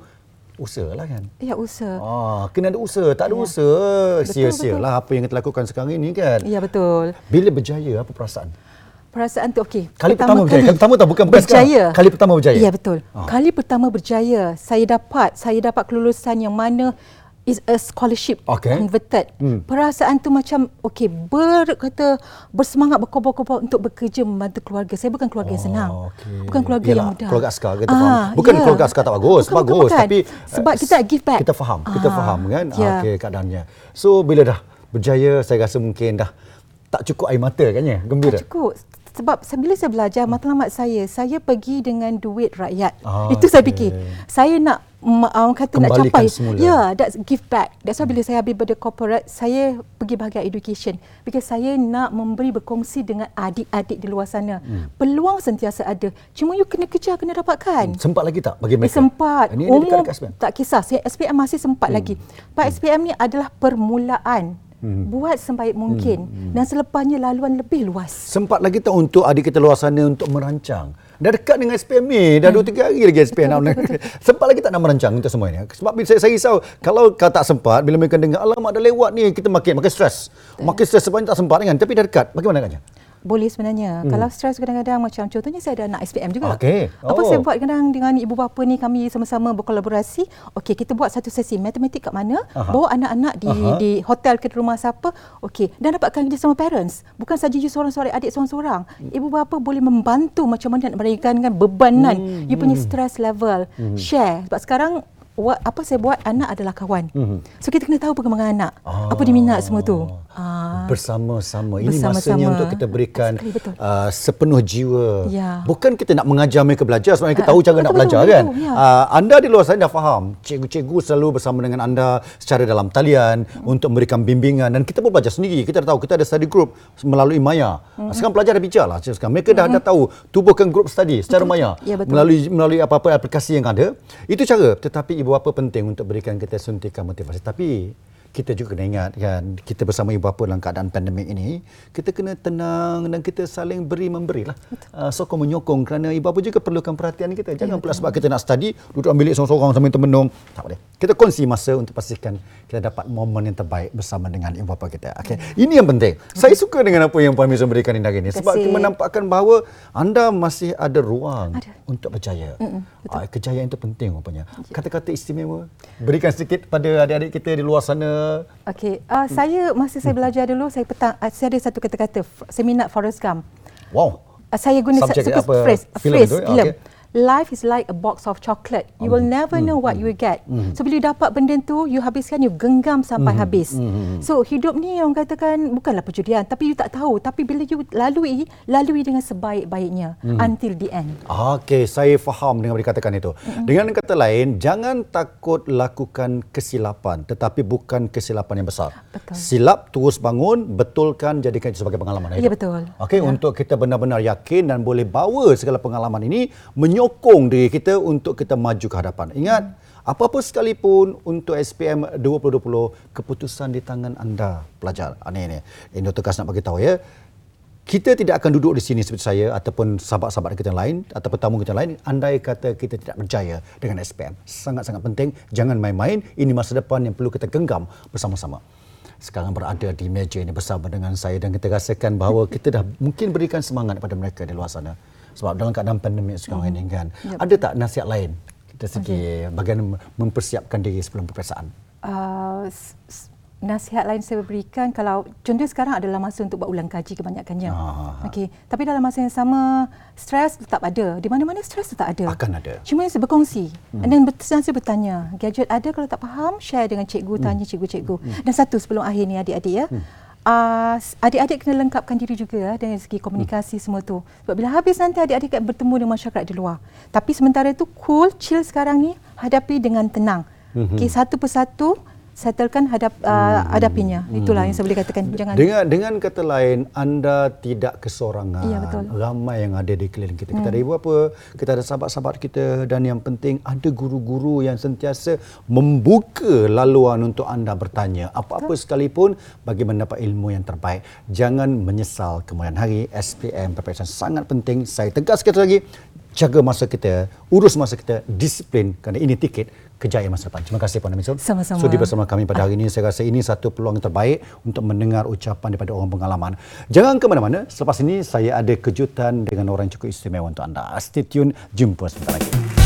usahalah kan. Ya usaha. Ah, kena ada usaha. Tak ada Ya. usaha, sia-sia lah apa yang kita lakukan sekarang ini kan. Ya betul. Bila berjaya apa perasaan? Perasaan tu okey. Kali pertama berjaya. Kali pertama tak bukan bukan berjaya. sekarang. Kali pertama berjaya. Ya betul. Ah. Kali pertama berjaya saya dapat saya dapat kelulusan yang mana is a scholarship Okey. converted. Hmm. Perasaan tu macam okey ber kata bersemangat berkobar-kobar untuk bekerja membantu keluarga. Saya bukan keluarga yang senang. Oh, okey. Bukan keluarga Yelah, yang mudah. Keluarga askar kita faham. Bukan ya. keluarga askar tak bagus, Bukan, bukan, bagus bukan. tapi sebab eh, kita give back. Kita faham, kita Ah, faham kan ya. okey keadaannya. So bila dah berjaya saya rasa mungkin dah tak cukup air mata kan ya? Gembira. Tak cukup. Sebab se- bila saya belajar matlamat saya, saya pergi dengan duit rakyat. Ah, Itu saya okey. fikir. Saya nak orang kata nak Kembalikan capai. semula. Ya, that's give back. That's why bila saya habis pada corporate, saya pergi bahagian education. Because saya nak memberi berkongsi dengan adik-adik di luar sana. Hmm. Peluang sentiasa ada. Cuma you kena kejar, kena dapatkan. Sempat lagi tak bagi Eh, mereka? sempat. Ini, ini Umur dekat-dekat SPM. tak kisah. Saya SPM masih sempat lagi. Pak SPM ni adalah permulaan. Buat sebaik mungkin. Dan selepasnya laluan lebih luas. Sempat lagi tak untuk adik kita luar sana untuk merancang? Dah dekat dengan SPM ni, dah 2-3 hari lagi SPM nak Sempat lagi tak nak merancang untuk semua ini? Sebab bila saya, saya risau, kalau kau tak sempat, bila mereka dengar, alamak dah lewat ni, kita makin makin stres. Makin stres sebabnya tak sempat kan? Tapi dah dekat, bagaimana agaknya? Boleh sebenarnya. Hmm. Kalau stres kadang-kadang macam contohnya saya ada anak SPM juga. Apa Oh. saya buat kadang dengan ibu bapa ni kami sama-sama berkolaborasi. Okey, kita buat satu sesi matematik kat mana? Aha. Bawa anak-anak di Aha. di hotel ke rumah siapa? Okey, dan dapatkan kerja sama parents. Bukan saja you seorang-seorang adik seorang-seorang. Ibu bapa boleh membantu macam mana nak meringankan bebanan Hmm, you punya stress level. Share. Sebab sekarang what, apa saya buat anak adalah kawan. Hmm. So kita kena tahu perkembangan anak. Apa dia minat semua tu. Ah. Bersama-sama. Ini Bersama-sama. masanya untuk kita berikan Sekali, betul. uh, sepenuh jiwa. Ya. Bukan kita nak mengajar mereka belajar sebab mereka Ah, tahu cara betul, nak betul, belajar betul, kan. ya. Uh, anda di luar sana dah faham. Cikgu-cikgu selalu bersama dengan anda secara dalam talian untuk memberikan bimbingan dan kita pun belajar sendiri. Kita dah tahu kita ada study group melalui Maya. Hmm. Sekarang pelajar dah lah sekarang. Mereka dah, dah tahu tubuhkan group study secara Maya Ya, betul. melalui melalui apa-apa aplikasi yang ada. Itu cara. Tetapi ibu bapa penting untuk berikan kita suntikan motivasi. Tapi kita juga kena ingat kan kita bersama ibu bapa dalam keadaan pandemik ini kita kena tenang dan kita saling beri memberi lah uh, sokong menyokong. Kerana ibu bapa juga perlukan perhatian kita. Jangan pula sebab kita nak study duduk ambil bilik seorang-seorang sambil termenung. Tak boleh. Kita kongsi masa untuk pastikan kita dapat momen yang terbaik bersama dengan ibu bapa kita. Okay. ini yang penting. Saya suka dengan apa yang Puan Miza berikan ini hari ini. Sebab kasih. menampakkan bahawa anda masih ada ruang Ada. untuk berjaya. Uh, kejayaan itu penting rupanya. Kata-kata istimewa berikan sedikit pada adik-adik kita di luar sana Okey, uh, saya masa saya belajar dulu saya petang uh, saya ada satu kata-kata saya minat Forrest Gump. wow Uh, saya guna Subjek satu apa? phrase, Filem phrase tu? filem. Okey. Life is like a box of chocolate. You will never know what you will get. So bila you dapat benda tu, you habiskan, you genggam sampai habis. So hidup ni orang katakan bukanlah perjudian, tapi you tak tahu. Tapi bila you lalui, lalui dengan sebaik-baiknya until the end. Okey, saya faham dengan apa dikatakan itu. Dengan kata lain, jangan takut lakukan kesilapan tetapi bukan kesilapan yang besar. Betul. Silap terus bangun, betulkan jadikan itu sebagai pengalaman. Ya, betul. Okey, untuk kita benar-benar yakin dan boleh bawa segala pengalaman ini menyokong diri kita untuk kita maju ke hadapan. Ingat, apa-apa sekalipun untuk SPM 2020, keputusan di tangan anda pelajar. Ah, ni ni. Ini Dr. Kas nak bagi tahu ya. kita tidak akan duduk di sini seperti saya ataupun sahabat-sahabat kita lain ataupun tamu kita lain andai kata kita tidak berjaya dengan SPM. Sangat-sangat penting, jangan main-main. Ini masa depan yang perlu kita genggam bersama-sama. Sekarang berada di meja ini bersama dengan saya dan kita rasakan bahawa kita dah mungkin berikan semangat kepada mereka di luar sana. Sebab dalam keadaan pandemik sekarang ini kan. Ada tak nasihat lain kita segi bagaimana mempersiapkan diri sebelum peperiksaan? Uh, nasihat lain saya berikan kalau contoh sekarang adalah masa untuk buat ulang kaji kebanyakannya. Ah. Okey, tapi dalam masa yang sama stres tetap ada. Di mana-mana stres tetap ada. Akan ada. Cuma saya berkongsi. Hmm. Dan saya bertanya, gadget ada kalau tak faham share dengan cikgu, Hmm. tanya cikgu-cikgu. Dan satu sebelum akhir ni adik-adik ya. Uh, adik-adik kena lengkapkan diri juga ya, dari segi komunikasi Hmm. semua tu. Sebab bila habis nanti adik-adik akan bertemu dengan masyarakat di luar. Tapi sementara itu cool, chill sekarang ni hadapi dengan tenang. Hmm. Okey, satu persatu settlekan hadap uh, hadapinya. Itulah yang saya boleh katakan. Jangan Dengan dengan kata lain anda tidak kesorangan. Ya, betul. Hmm. Ramai yang ada di keliling kita. Kita ada ibu apa, kita ada sahabat-sahabat kita dan yang penting ada guru-guru yang sentiasa membuka laluan untuk anda bertanya apa-apa sekalipun bagi mendapat ilmu yang terbaik. Jangan menyesal kemudian hari SPM peperiksaan sangat penting. Saya tegas sekali lagi jaga masa kita, urus masa kita, disiplin kerana ini tiket kejayaan masa depan. Terima kasih Puan Amisul. Sama-sama. Sudi bersama kami pada hari ini. Saya rasa ini satu peluang yang terbaik untuk mendengar ucapan daripada orang pengalaman. Jangan ke mana-mana. Selepas ini saya ada kejutan dengan orang yang cukup istimewa untuk anda. Stay tune. Jumpa sebentar lagi.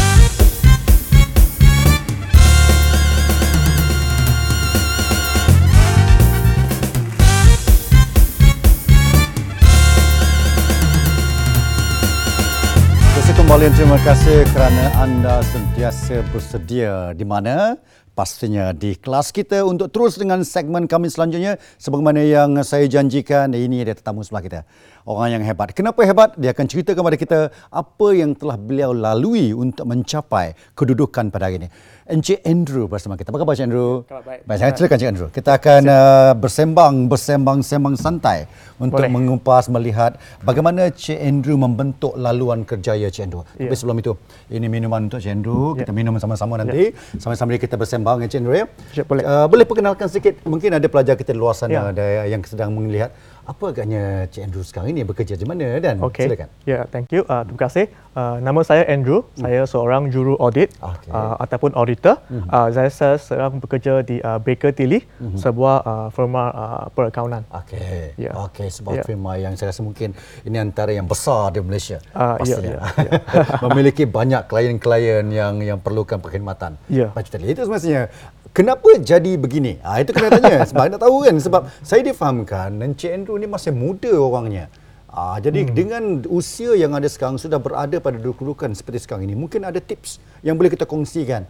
Kembali terima kasih kerana anda sentiasa bersedia di mana? Pastinya di kelas kita. Untuk terus dengan segmen kami selanjutnya sebagaimana yang saya janjikan ini ada tetamu sebelah kita orang yang hebat kenapa hebat dia akan cerita kepada kita apa yang telah beliau lalui untuk mencapai kedudukan pada hari ini Encik Andrew bersama kita apa khabar Encik Andrew Khabar baik. baik saya silakan Encik Andrew kita akan uh, bersembang bersembang-sembang santai untuk Boleh. mengupas melihat bagaimana Cik Andrew membentuk laluan kerjaya Cik Andrew. Ya. Tapi sebelum itu, ini minuman untuk Cik Andrew. Kita minum sama-sama nanti. Sambil-sambil kita bersembang dengan Cik Andrew ya. Ya, boleh. Uh, boleh perkenalkan sedikit. Mungkin ada pelajar kita di luar sana Ya. ada yang sedang melihat apa agaknya Cik Andrew sekarang ini bekerja di mana dan Okey. silakan. Ya, thank you. Uh, terima kasih. Uh, nama saya Andrew. Saya seorang juru audit Okey. uh, ataupun auditor. Uh, saya, sekarang bekerja di uh, Baker Tilly, sebuah uh, firma uh, perakaunan. Okey. Ya. Okey, sebuah Ya. firma yang saya rasa mungkin ini antara yang besar di Malaysia. Ah, ya, pastinya. ya, ya. Memiliki banyak klien-klien yang yang perlukan perkhidmatan. Ya. Baca tadi. Itu semestinya. Kenapa jadi begini? Ah itu kena tanya sebab nak tahu kan sebab saya difahamkan Encik Andrew ni masih muda orangnya. Ah jadi hmm. dengan usia yang ada sekarang sudah berada pada kedudukan seperti sekarang ini mungkin ada tips yang boleh kita kongsikan.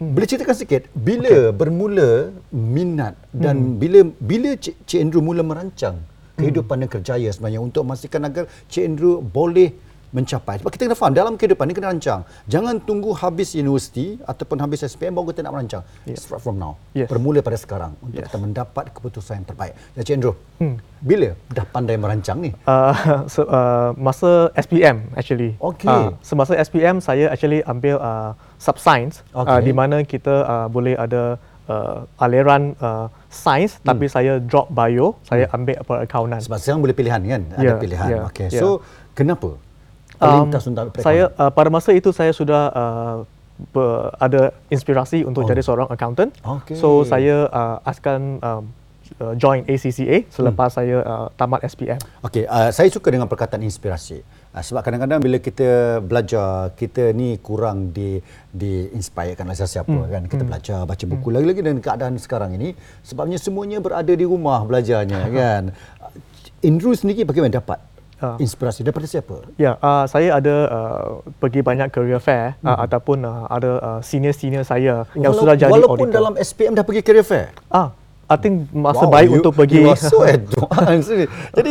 Hmm. Boleh ceritakan sikit bila okay. bermula minat dan hmm. bila bila Cik, Cik Andrew mula merancang kehidupan dan kerjaya sebenarnya untuk memastikan agar Cik Andrew boleh mencapai. Sebab kita kena faham dalam kehidupan ni kena rancang. Jangan tunggu habis universiti ataupun habis SPM baru kita nak merancang. Yes. Start from now. Yes. Bermula pada sekarang untuk Yes. kita mendapat keputusan yang terbaik. Dan Cik Andrew, hmm. bila dah pandai merancang ni? Uh, so, uh, masa SPM actually. Okey. Uh, semasa SPM saya actually ambil uh, sub science Okey. uh, di mana kita uh, boleh ada uh, aliran uh, sains Hmm. tapi saya drop bio, saya ambil perakaunan. Sebab sekarang boleh pilihan kan? Ada Ya, pilihan. ya, Okey. ya. So, kenapa? Um, Terlintas untuk saya uh, pada masa itu saya sudah uh, ber, ada inspirasi untuk Oh. jadi seorang accountant. Okey. So saya uh, akan um, uh, join ACCA selepas Hmm. saya uh, tamat SPM. Okey, uh, saya suka dengan perkataan inspirasi. Uh, sebab kadang-kadang bila kita belajar, kita ni kurang di di inspirekan oleh siapa hmm. kan. Kita belajar, baca buku lagi-lagi dan keadaan sekarang ini sebabnya semuanya berada di rumah belajarnya kan. Andrew sendiri bagaimana dapat Ah. inspirasi daripada siapa? Ya, uh, saya ada uh, pergi banyak career fair uh, ataupun uh, ada uh, senior-senior saya yang sudah jadi walaupun auditor. dalam SPM dah pergi career fair. Ah, I think masa baik you, untuk pergi. You are so advanced. Jadi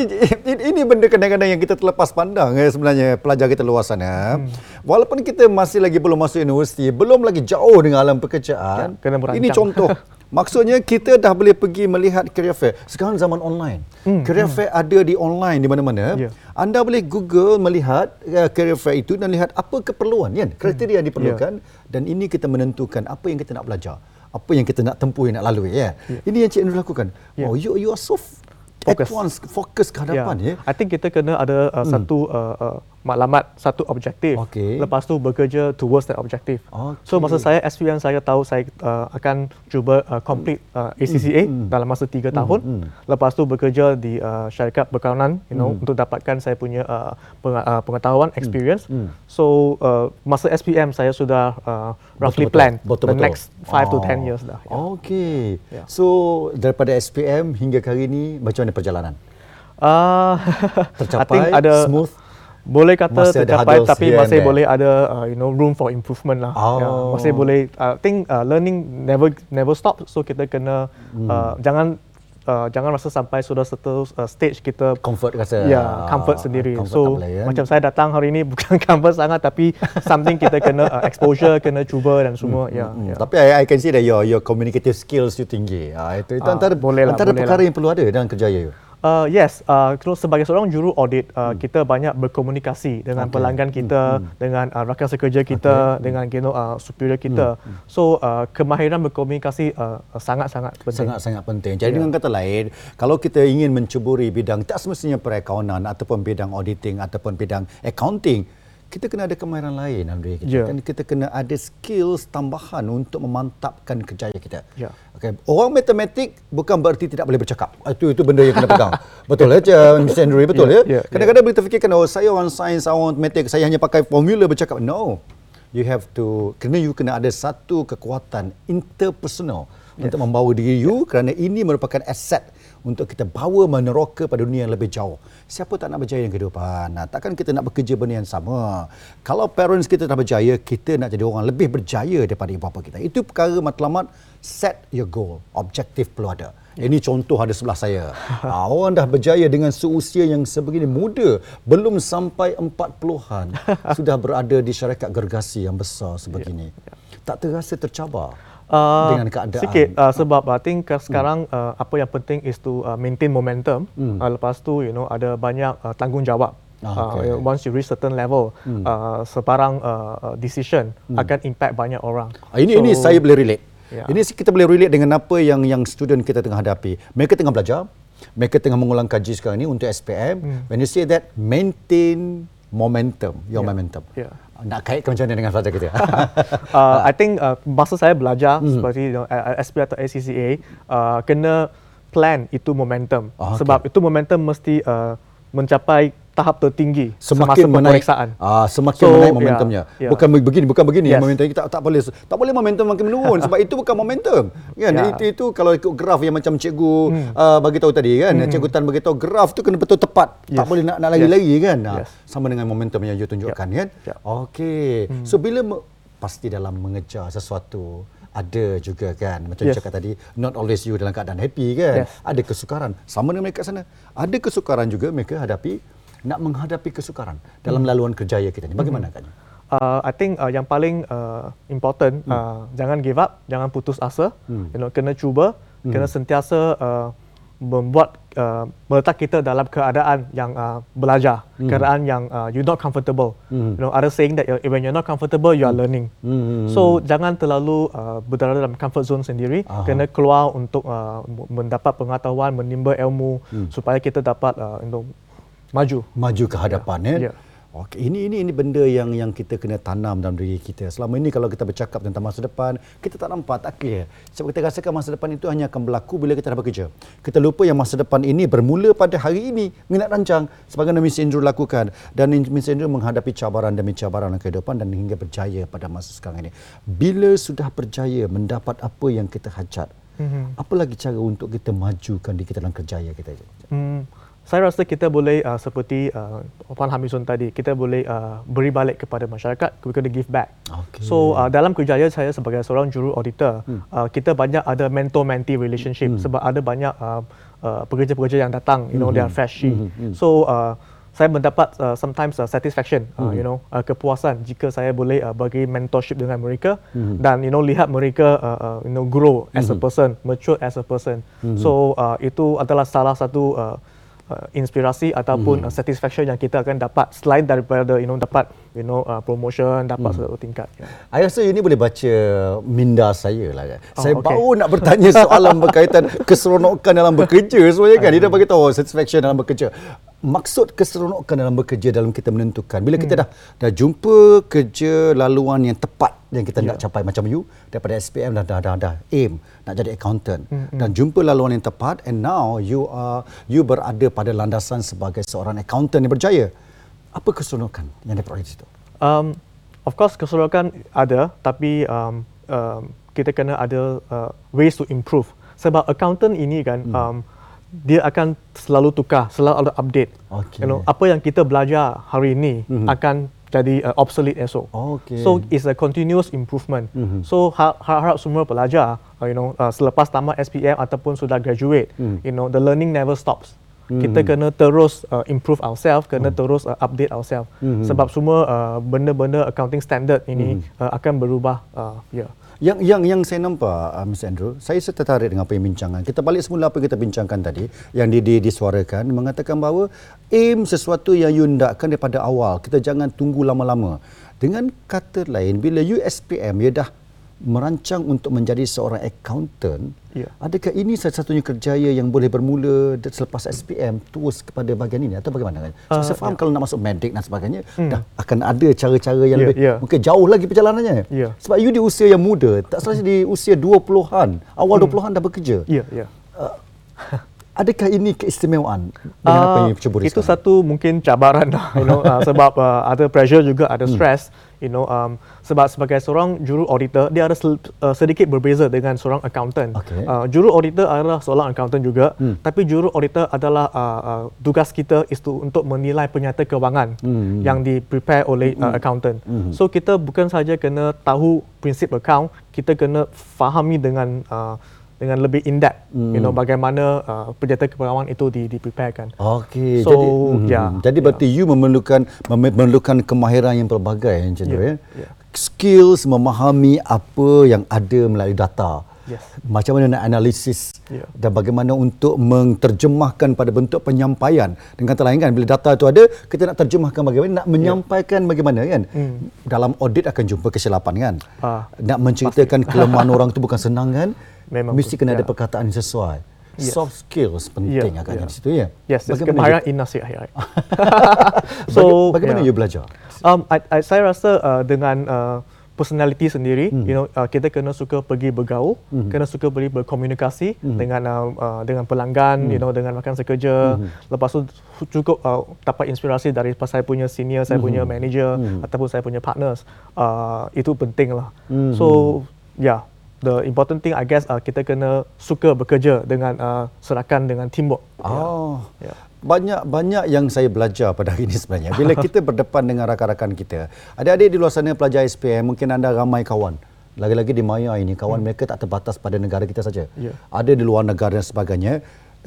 ini benda kadang-kadang yang kita terlepas pandang eh, sebenarnya pelajar kita luar sana. Hmm. Walaupun kita masih lagi belum masuk universiti, belum lagi jauh dengan alam pekerjaan. Ya, kena merancang. Ini contoh. Maksudnya kita dah boleh pergi melihat career fair. Sekarang zaman online. Hmm. Career fair ada di online di mana-mana. Ya. Anda boleh Google melihat uh, career fair itu dan lihat apa keperluan kan, kriteria yang diperlukan dan ini kita menentukan apa yang kita nak belajar. Apa yang kita nak tempuh, nak lalui ya. Ini yang Cik Nur lakukan. Ya. Oh, you you are so Fokus. advance fokus ke hadapan ya. I think kita kena ada uh, satu uh, uh, maklumat, satu objektif. Okey. Lepas tu bekerja towards that objective. Okey. So masa saya SPM saya tahu saya uh, akan cuba uh, complete uh, ACCA Hmm. dalam masa tiga tahun. Lepas tu bekerja di uh, syarikat berkawanan, you know, Hmm. untuk dapatkan saya punya uh, peng- uh, pengetahuan, experience. Hmm. So uh, masa SPM saya sudah uh, roughly plan the next 5 to Oh. 10 years dah. Yeah. Okey. Ya. So daripada SPM hingga ke hari ini macam mana perjalanan? Uh, Tercapai, ada smooth? Boleh kata Masih tercapai tapi masih there? boleh ada uh, you know room for improvement lah. Oh. Yeah, masih boleh I think uh, learning never never stop so kita kena Hmm. uh, jangan uh, jangan rasa sampai sudah satu uh, stage kita Comfort rasa. Ya, comfort sendiri. Comfort so boleh, kan? macam saya datang hari ini bukan comfort sangat tapi something kita kena uh, exposure, kena cuba dan semua. Ya. Hmm, ya. Tapi I, I can see that your your communicative skills you tinggi. Ah itu itu Ah, antara boleh lah, antara boleh perkara lah. yang perlu ada dalam kerjaya you. Uh, yes, uh, kalau sebagai seorang juru audit, uh, kita banyak berkomunikasi dengan Okay. pelanggan kita, dengan uh, rakan sekerja kita, dengan you know, uh, superior kita. So uh, kemahiran berkomunikasi uh, uh, sangat-sangat penting. Sangat-sangat penting. Jadi dengan kata lain, kalau kita ingin menceburi bidang tak semestinya perakaunan ataupun bidang auditing ataupun bidang accounting, kita kena ada kemahiran lain dalam diri kita. Ya. Dan kita kena ada skills tambahan untuk memantapkan kerjaya kita. Ya. Okay. Orang matematik bukan berarti tidak boleh bercakap. Ah, Itu itu benda yang kena pegang. betul ya, Mr. Andrew? Betul Ya, ya? ya, Kadang-kadang kita fikirkan, oh saya orang sains, orang matematik, saya hanya pakai formula bercakap. No. You have to, kena you kena ada satu kekuatan interpersonal untuk membawa diri you kerana ini merupakan aset untuk kita bawa meneroka pada dunia yang lebih jauh. Siapa tak nak berjaya dalam kehidupan? Nah, takkan kita nak bekerja benda yang sama. Kalau parents kita dah berjaya, kita nak jadi orang lebih berjaya daripada ibu bapa kita. Itu perkara matlamat set your goal. Objektif perlu ada. Ini contoh ada sebelah saya. ha, orang dah berjaya dengan seusia yang sebegini muda. Belum sampai 40-an. Sudah berada di syarikat gergasi yang besar sebegini. Tak terasa tercabar Uh, dengan keadaan. Sikit uh, sebab I think uh, sekarang uh, apa yang penting is to uh, maintain momentum. Uh, lepas tu you know ada banyak uh, tanggungjawab. Ah, Uh, okay. once you reach certain level, uh, sebarang uh, uh, decision akan impact banyak orang. Ah, Ini ini saya boleh relate. Ya. Ini kita boleh relate dengan apa yang yang student kita tengah hadapi. Mereka tengah belajar, mereka tengah mengulang kaji sekarang ini untuk SPM. When you say that maintain momentum, your Ya. momentum. Ya. Nak kaitkan macam mana dengan pelajar kita? uh, I think uh, masa saya belajar Hmm. seperti you know, SP atau ACCA uh, kena plan itu momentum Ah, okey. sebab itu momentum mesti uh, mencapai tahap tertinggi semakin semasa menaik pemeriksaan. ah semakin So, menaik ya, momentumnya ya. bukan begini bukan begini Yes. momentum kita tak, tak boleh tak boleh momentum makin menurun sebab itu bukan momentum kan Ya. itu itu kalau ikut graf yang macam cikgu uh, bagi tahu tadi kan cikgu Tan bagi tahu graf tu kena betul tepat tak Yes. boleh nak nak lari-lari kan Ah, Yes. sama dengan momentum yang you tunjukkan kan Ya. okey so bila pasti dalam mengejar sesuatu ada juga kan macam yes. Yes. cakap tadi not always you dalam keadaan happy kan Yes. ada kesukaran sama dengan mereka sana ada kesukaran juga mereka hadapi nak menghadapi kesukaran dalam laluan kerjaya kita ni bagaimana kan uh, I think uh, yang paling uh, important Hmm. uh, jangan give up, jangan putus asa. You know, kena cuba, Hmm. kena sentiasa uh, membuat uh, meletak kita dalam keadaan yang uh, belajar, Hmm. keadaan yang uh, you not comfortable. You know, ada saying that uh, when you're not comfortable, you are learning. Hmm. So jangan terlalu uh, berada dalam comfort zone sendiri, Aha. kena keluar untuk uh, mendapat pengetahuan, menimba ilmu Hmm. supaya kita dapat uh, you know, maju. maju ke hadapan ya. Ya. Okey, ini ini ini benda yang yang kita kena tanam dalam diri kita. Selama ini kalau kita bercakap tentang masa depan, kita tak nampak, tak clear. Sebab kita rasakan masa depan itu hanya akan berlaku bila kita dah bekerja. Kita lupa yang masa depan ini bermula pada hari ini. Minat rancang sebagaimana Miss Andrew lakukan dan Miss Andrew menghadapi cabaran demi cabaran dalam kehidupan dan hingga berjaya pada masa sekarang ini. Bila sudah berjaya mendapat apa yang kita hajat, mm-hmm. apa lagi cara untuk kita majukan diri kita dalam kerjaya kita? Hmm, saya rasa kita boleh uh, seperti uh, Puan Hamizun tadi, kita boleh uh, beri balik kepada masyarakat, we kena give back. Okey. So uh, dalam kerjaya saya sebagai seorang juru auditor, hmm. uh, kita banyak ada mentor-mentee relationship hmm. sebab ada banyak uh, uh, pekerja-pekerja yang datang, you know, they are freshy. Hmm. So uh, saya mendapat uh, sometimes uh, satisfaction, uh, you know, uh, kepuasan jika saya boleh uh, bagi mentorship dengan mereka mm-hmm. dan you know lihat mereka uh, uh, you know grow as a person, mature as a person. So uh, itu adalah salah satu uh, uh, inspirasi ataupun uh, satisfaction yang kita akan dapat selain daripada you know dapat you know uh, promotion dapat satu tingkat. Yeah. I rasa ini boleh baca minda saya lah kan. Oh, saya okey. baru nak bertanya soalan berkaitan keseronokan dalam bekerja sebenarnya kan. Dia dah bagi tahu satisfaction dalam bekerja. Maksud keseronokan dalam bekerja dalam kita menentukan. Bila kita dah dah jumpa kerja laluan yang tepat yang kita nak capai macam you daripada SPM dah dah dah, dah aim nak jadi accountant dan jumpa laluan yang tepat and now you are you berada pada landasan sebagai seorang accountant yang berjaya. Apa keseronokan yang diperoleh di situ? Um, of course keseronokan ada tapi um, um, kita kena ada uh, ways to improve. Sebab accountant ini kan Hmm. um, dia akan selalu tukar, selalu ada update. Okey. You know, apa yang kita belajar hari ini akan jadi uh, obsolete esok. Okey. So it's a continuous improvement. So ha- harap-harap semua pelajar, uh, you know, uh, selepas tamat SPM ataupun sudah graduate, you know, the learning never stops. Kita kena terus uh, improve ourselves, kena terus uh, update ourselves. Sebab semua uh, benda-benda accounting standard ini uh, akan berubah. Uh, yeah. Yang yang yang saya nampak uh, Mr Andrew, saya tertarik dengan apa yang bincangkan. Kita balik semula apa yang kita bincangkan tadi yang di, di disuarakan mengatakan bahawa aim sesuatu yang you hendakkan daripada awal. Kita jangan tunggu lama-lama. Dengan kata lain, bila you SPM you dah merancang untuk menjadi seorang accountant, Ya. adakah ini satu-satunya kerjaya yang boleh bermula selepas SPM terus kepada bahagian ini atau bagaimana? kan? Uh, saya faham kalau nak masuk medik dan sebagainya, dah akan ada cara-cara yang Ya, lebih ya. mungkin jauh lagi perjalanannya. Ya. Sebab you di usia yang muda, tak salah di usia 20-an, awal 20-an dah bekerja. Ya, ya. Adakah ini keistimewaan dengan apa yang Ah, itu sekarang? satu mungkin cabaran lah, you know, uh, sebab uh, ada pressure juga, ada Hmm. stress, you know, um, sebab sebagai seorang juru auditor dia ada sel- uh, sedikit berbeza dengan seorang accountant. Okey. Uh, juru auditor adalah seorang accountant juga, Hmm. tapi juru auditor adalah uh, uh, tugas kita is to, untuk menilai penyata kewangan Hmm. yang di prepare oleh uh, accountant. So kita bukan saja kena tahu prinsip account, kita kena fahami dengan uh, dengan lebih in depth, you know, Hmm. bagaimana uh, penyata kewangan itu di dipreparekan. Okey, So, jadi mhm. ya, jadi berarti you memerlukan mem- memerlukan kemahiran yang pelbagai macam tu Ya, ya. ya. Skills memahami apa yang ada melalui data. Yes. Macam mana nak analisis Ya. dan bagaimana untuk menterjemahkan pada bentuk penyampaian. Dengan kata lain kan bila data itu ada, kita nak terjemahkan bagaimana, nak menyampaikan bagaimana kan. Dalam audit akan jumpa kesilapan kan. Ah, nak menceritakan kelemahan orang tu bukan senang kan. Memang Mesti kena ada ya. perkataan yang sesuai. Yes. Soft skills penting Ya, agaknya ya. di situ ya. Yes, yes Bagaimana kemahiran you- in nasihat. ya. so, bagaimana yeah. you belajar? Um, I, I, saya rasa uh, dengan uh, personality sendiri, Hmm. you know, uh, kita kena suka pergi bergaul, kena suka pergi berkomunikasi Hmm. dengan uh, uh, dengan pelanggan, you know, dengan rakan sekerja. Hmm. Lepas tu cukup uh, dapat inspirasi dari saya punya senior, saya punya Hmm. manager ataupun saya punya partners. Uh, itu penting lah. Hmm. So, yeah. The important thing I guess uh, kita kena suka bekerja dengan uh, serakan dengan teamwork. Oh. Ya. Banyak banyak yang saya belajar pada hari ini sebenarnya. Bila kita berdepan dengan rakan-rakan kita. Adik-adik di luar sana pelajar SPM, mungkin anda ramai kawan. Lagi-lagi di Maya ini, kawan mereka tak terbatas pada negara kita saja. Ya. Ada di luar negara dan sebagainya.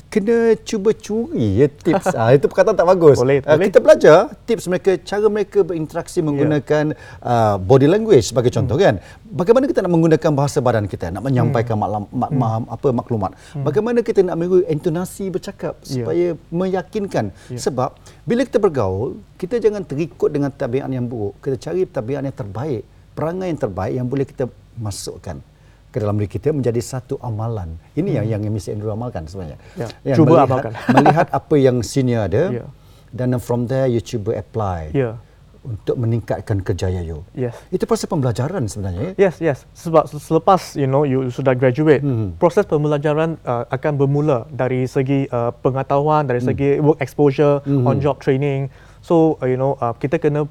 Kena cuba curi ya tips. ah, itu perkataan tak bagus. Boleh, Ah, boleh. kita belajar tips mereka, cara mereka berinteraksi menggunakan uh, body language sebagai contoh kan. Bagaimana kita nak menggunakan bahasa badan kita nak menyampaikan maklam, mak, ma- apa maklumat. Bagaimana kita nak menggunakan intonasi bercakap Ya. supaya meyakinkan. Sebab bila kita bergaul, kita jangan terikut dengan tabiat yang buruk. Kita cari tabiat yang terbaik, perangai yang terbaik yang boleh kita masukkan ke dalam diri kita menjadi satu amalan. Ini yang yang Mr. Andrew amalkan sebenarnya. Ya, Yang cuba melihat, amalkan. melihat apa yang senior ada Ya. dan from there you cuba apply Ya. untuk meningkatkan kerjaya you. Yes. Itu proses pembelajaran sebenarnya. ya? Yes, yes. Sebab se- selepas you know you sudah graduate, Hmm. proses pembelajaran uh, akan bermula dari segi uh, pengetahuan, dari segi work exposure, Hmm. on job training. So uh, you know uh, kita kena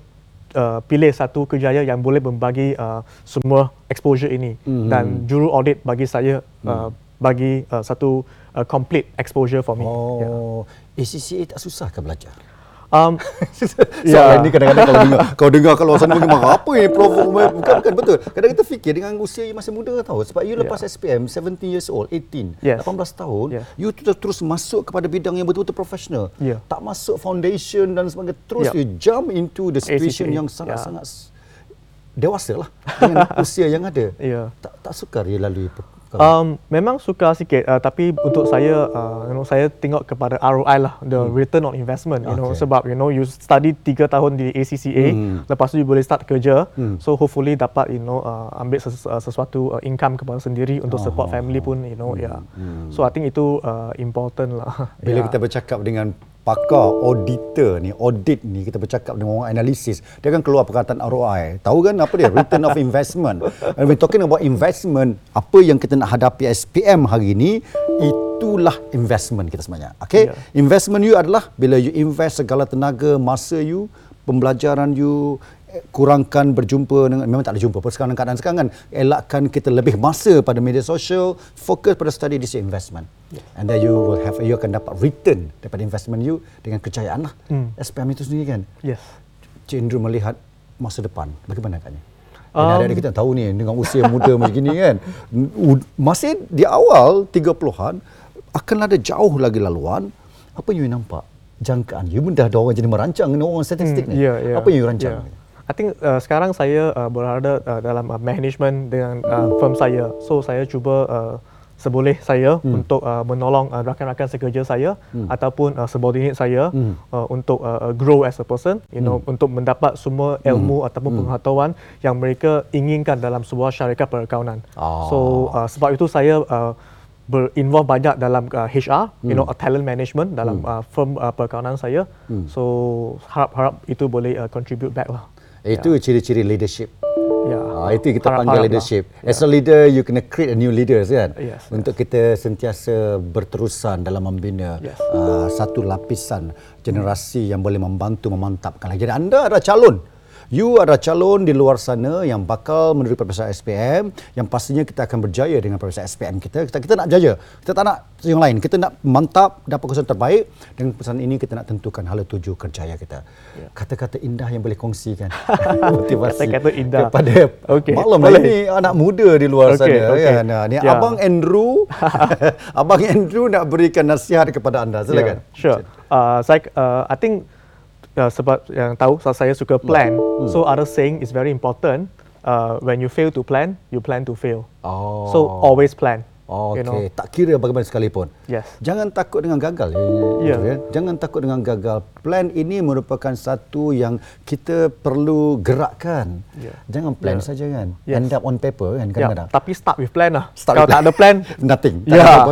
uh, pilih satu kerjaya yang boleh membagi uh, semua exposure ini Hmm. dan juru audit bagi saya uh, bagi uh, satu uh, complete exposure for me. Yeah. Oh, ACCA tak susah ke belajar? Um, Soalan Ya. ni kadang-kadang kalau dengar kau dengar kalau sana mungkin marah apa ni prof bukan bukan betul. Kadang kita fikir dengan usia you masih muda tahu sebab you lepas SPM 17 years old, 18, Yes. 18 tahun, Yeah. you tu terus masuk kepada bidang yang betul-betul profesional. Yeah. Tak masuk foundation dan sebagainya. Terus Yeah. you jump into the situation ACCA. yang sangat-sangat dewasa lah dengan usia yang ada. Yeah. Tak tak sukar you lalui Um, memang suka sikit uh, tapi untuk saya uh, you know saya tengok kepada ROI lah the hmm. return on investment you know Okay. sebab you know you study 3 tahun di ACCA Hmm. lepas tu you boleh start kerja Hmm. so hopefully dapat you know uh, ambil ses- uh, sesuatu uh, income kepada sendiri untuk support family pun you know yeah so I think itu uh, important lah Hmm. Bila Yeah. kita bercakap dengan pakar auditor ni, audit ni, kita bercakap dengan orang analisis, dia akan keluar perkataan ROI. Tahu kan apa dia? Return of investment. And we're talking about investment, apa yang kita nak hadapi SPM hari ini, itulah investment kita sebenarnya. Okay? Ya. Investment you adalah bila you invest segala tenaga, masa you, pembelajaran you, kurangkan berjumpa dengan memang tak ada jumpa sekarang keadaan sekarang kan elakkan kita lebih masa pada media sosial fokus pada study this investment. And then you will have you akan dapat return daripada investment you dengan kejayaan lah. Hmm. SPM itu sendiri kan? Yes. Cik melihat masa depan bagaimana agaknya? Um, um, adik kita tahu ni dengan usia muda macam gini kan masih di awal 30-an akan ada jauh lagi laluan. Apa yang you nampak? Jangkaan. You pun dah ada orang jadi merancang ni orang statistik Hmm, ni. yeah, yeah, apa yang you rancang? yeah. I think uh, sekarang saya uh, berada uh, dalam uh, management dengan uh, firm saya. So saya cuba uh, seboleh saya hmm. untuk uh, menolong uh, rakan-rakan sekerja saya hmm. ataupun uh, subordinate saya hmm. uh, untuk uh, uh, grow as a person, you know, untuk mendapat semua ilmu hmm. ataupun hmm. pengetahuan yang mereka inginkan dalam sebuah syarikat perakaunan. Ah. So uh, sebab itu saya uh, berinvolve banyak dalam uh, HR, you know, uh, talent management dalam uh, firm uh, perakaunan saya. So harap-harap itu boleh uh, contribute back lah. Itu ciri-ciri leadership Ya. Ah, itu kita Harap-harap panggil lah. leadership. As a leader, you kena create a new leaders kan. Yes, Untuk kita sentiasa berterusan dalam membina Yes. uh, satu lapisan generasi yang boleh membantu memantapkan. Jadi anda adalah calon. You adalah calon di luar sana yang bakal menerusi Peperiksaan SPM yang pastinya kita akan berjaya dengan Peperiksaan SPM kita. Kita, kita nak jaya. Kita tak nak yang lain. Kita nak mantap, dapat kesan terbaik. Dengan pesan ini kita nak tentukan hala tuju kerjaya kita. Kata-kata indah yang boleh kongsikan. Motivasi Kata-kata indah. kepada Okey, maklum boleh. ini anak muda di luar Okey, sana okey. kan. Nah, ni Ya. Abang Andrew, Abang Andrew nak berikan nasihat kepada anda. Silakan. Yeah, sure. Uh, saya, uh, I think uh, sebab yang tahu saya suka plan. Hmm. So other saying is very important. Uh, when you fail to plan, you plan to fail. Oh. So always plan. Okey, You know. tak kira bagaimana sekalipun. Yes. Jangan takut dengan gagal. Ya. Ya. ya. Jangan takut dengan gagal. Plan ini merupakan satu yang kita perlu gerakkan. Ya. Jangan plan Ya. saja kan. Yes. End up on paper kan Yeah, kadang-kadang. tapi start with plan lah. Start Kalau tak ada plan, Nothing. Tak Ya. ada.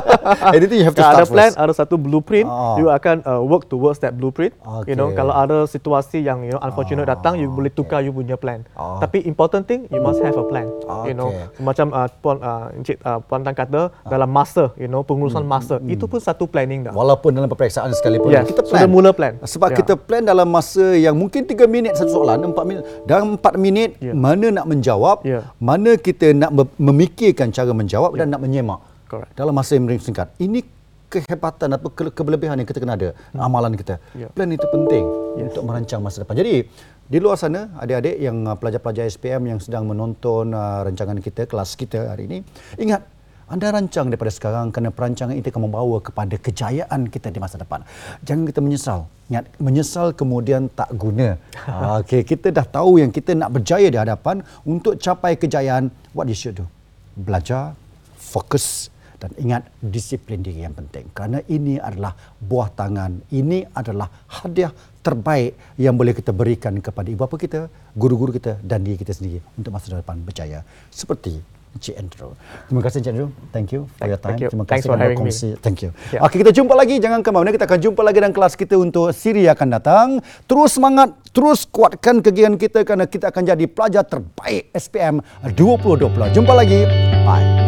Anything you have to start ada plan, first. ada satu blueprint, Ah. you akan uh, work towards that blueprint. You know, Okay. kalau ada situasi yang you know unfortunate datang, you boleh tukar you punya plan. Ah. Tapi important thing, you must have a plan. You know, Okay. macam uh, puan uh, Encik uh, puan kata dalam masa, you know, pengurusan Hmm, masa, itu pun satu planning dah. Walaupun dalam peperiksaan sekalipun Yes, kita plan. sudah mula plan. Sebab Ya. kita plan dalam masa yang mungkin 3 minit satu soalan, 4 minit. Dalam 4 minit Ya. mana nak menjawab, Ya. mana kita nak mem- memikirkan cara menjawab dan nak menyemak. Correct. Dalam masa yang singkat. Ini kehebatan atau ke- kelebihan yang kita kena ada, amalan kita. Ya. Plan itu penting Yes. untuk merancang masa depan. Jadi di luar sana adik-adik yang uh, pelajar-pelajar SPM yang sedang menonton uh, rancangan kita, kelas kita hari ini, ingat anda rancang daripada sekarang kerana perancangan itu akan membawa kepada kejayaan kita di masa depan. Jangan kita menyesal. Ingat, menyesal kemudian tak guna. Ah, Okey, kita dah tahu yang kita nak berjaya di hadapan untuk capai kejayaan. What you should do? Belajar, fokus dan ingat disiplin diri yang penting. Kerana ini adalah buah tangan. Ini adalah hadiah terbaik yang boleh kita berikan kepada ibu bapa kita, guru-guru kita dan diri kita sendiri untuk masa depan berjaya. Seperti Encik Andrew. Terima kasih Encik Andrew. Thank you for your time. thank you. Terima Thanks kasih for kerana having me. Thank you. Yeah. Okey, kita jumpa lagi. Jangan ke mana. Kita akan jumpa lagi dalam kelas kita untuk siri akan datang. Terus semangat, terus kuatkan kegiatan kita kerana kita akan jadi pelajar terbaik SPM 2020. Jumpa lagi. Bye.